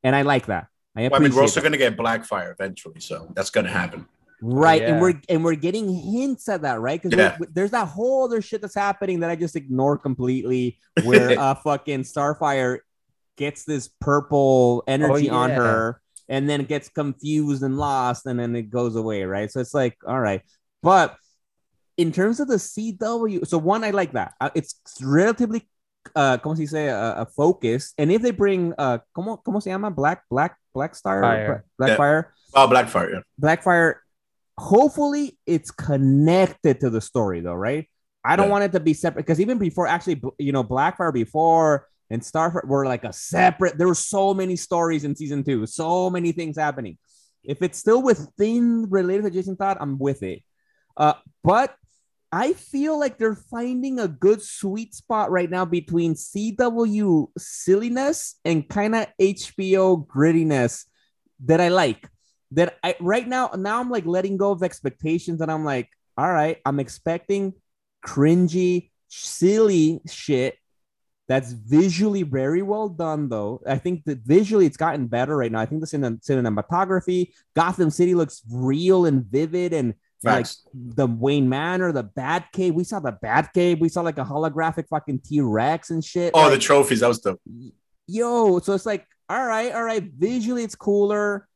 and I like that. I Well, I mean, we're also going to get Blackfire eventually, so that's going to happen. Right, and we're and we're getting hints at that, right? Because Yeah. there's that whole other shit that's happening that I just ignore completely, where uh fucking Starfire gets this purple energy on yeah. her, and then gets confused and lost, and then it goes away, right? So it's like, all right, but in terms of the CW, so one, I like that. Uh, It's relatively, uh, ¿cómo se dice? Uh, uh, focused. And if they bring, uh, ¿cómo, ¿cómo se llama? Black, Black, Black Star? Fire. Black Yeah. Fire? Oh, black fire yeah. Blackfire, hopefully it's connected to the story though, right? I don't Yeah. want it to be separate because even before, actually, you know, Blackfire before and Starfire were like a separate. There were so many stories in season two, so many things happening. If it's still within related to Jason Todd, I'm with it. Uh, but I feel like they're finding a good sweet spot right now between CW silliness and kind of HBO grittiness that I like. That I right now, now I'm like letting go of expectations, and I'm like, all right, I'm expecting cringy, silly shit that's visually very well done, though. I think that visually it's gotten better right now. I think the cinematography, Gotham City looks real and vivid, and like Facts. the Wayne Manor, the Bat Cave. We saw the Bat Cave. We saw like a holographic fucking T Rex and shit. Oh, Like, the trophies. That was the. yo so it's like all right all right visually it's cooler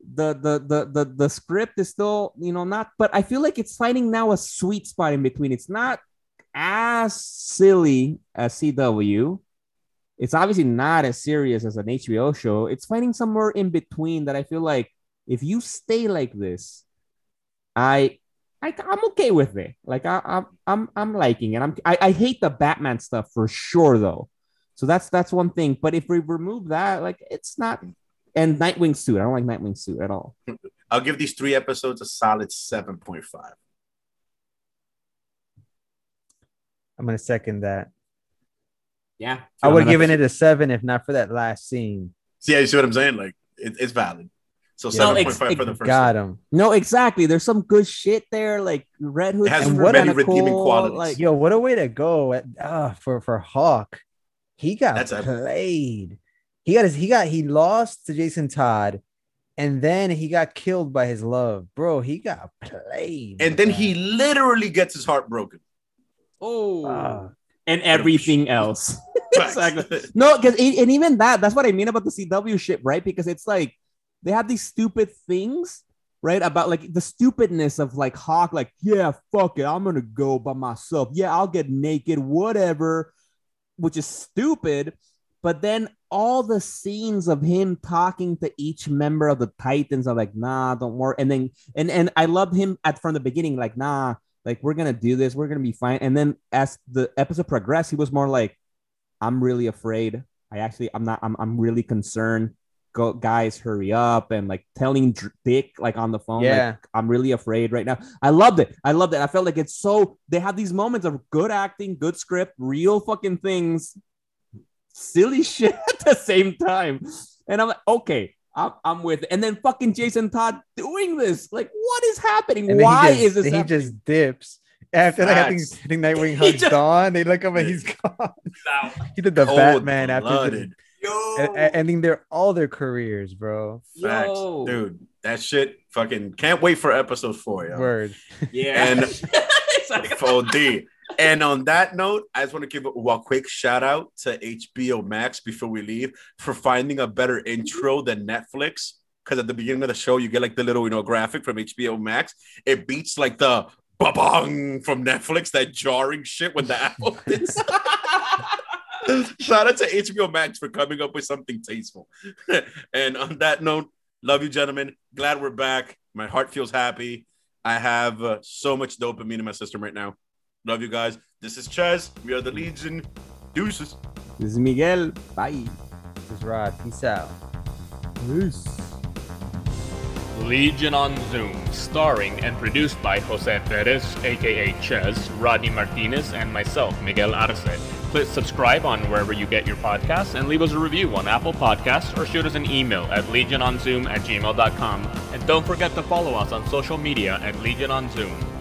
the the the the, the script is still you know not but i feel like it's finding now a sweet spot in between it's not as silly as cw it's obviously not as serious as an hbo show it's finding somewhere in between that i feel like if you stay like this i I, I'm okay with it. Like I, I'm, I'm, I'm liking it. I'm, I, I hate the Batman stuff for sure, though. So that's that's one thing. But if we remove that, like it's not. And Nightwing suit, I don't like Nightwing suit at all. I'll give these three episodes a solid 7.5. I'm gonna second that. Yeah, I would have given it a seven if not for that last scene. See, yeah, you see what I'm saying? Like, it, it's valid. So No, 7.5 ex- for the first Got one. him. No, exactly. There's some good shit there, like Red Hood. It has super many kinda redeeming qualities. Like, Yo, what a way to go at, uh, for for Hawk. He got That's a- played. He got his he got he lost to Jason Todd, and then he got killed by his love, bro. He got played. And then he literally gets his heart broken. oh, Ah. and everything else. Exactly. No, because and even that, that's what I mean about the CW shit, right? Because it's like they have these stupid things, right? About like the stupidness of like Hawk, like, yeah, fuck it, I'm gonna go by myself. Yeah, I'll get naked, whatever, which is stupid. But then all the scenes of him talking to each member of the Titans are like, nah, don't worry. And then and and I loved him at from the beginning, like, nah, like we're gonna do this, we're gonna be fine. And then as the episode progressed, he was more like, I'm really afraid. I actually, I'm not, I'm, I'm really concerned. Go, guys, hurry up and like telling Dick like on the phone, like, Yeah. I'm really afraid right now. I loved it. I loved it. I felt like it's so. They have these moments of good acting, good script, real fucking things, silly shit at the same time, and I'm like, okay. I'm, I'm with it. And then fucking Jason Todd doing this. Like, what is happening? And Why just, is this He happening? just dips. After like, I think, Facts. I think Nightwing He hugs just- Dawn. They look up and he's gone. He did the Cold Batman after just, blooded. Yo. e- e- ending their all their careers, bro. Facts. Yo. Dude, that shit fucking can't wait for episode four, yo. Word. Yeah. And- It's like- OD. And on that note, I just want to give a, quick shout out to HBO Max before we leave for finding a better intro than Netflix. Because at the beginning of the show, you get like the little, you know, graphic from HBO Max. It beats like the ba-bong from Netflix, that jarring shit when the apple hits. Shout out to HBO Max for coming up with something tasteful. and on that note, love you, gentlemen. Glad we're back. My heart feels happy. I have uh, so much dopamine in my system right now. Love you guys. This is Ches. We are the Legion. Deuces. This is Miguel. Bye. This is Rod. Peace out. Peace. Legion on Zoom, starring and produced by Jose Perez, aka Ches, Rodney Martinez, and myself, Miguel Arce. Please subscribe on wherever you get your podcasts and leave us a review on Apple Podcasts or shoot us an email at legiononzoom at gmail.com. And don't forget to follow us on social media at Legion on Zoom.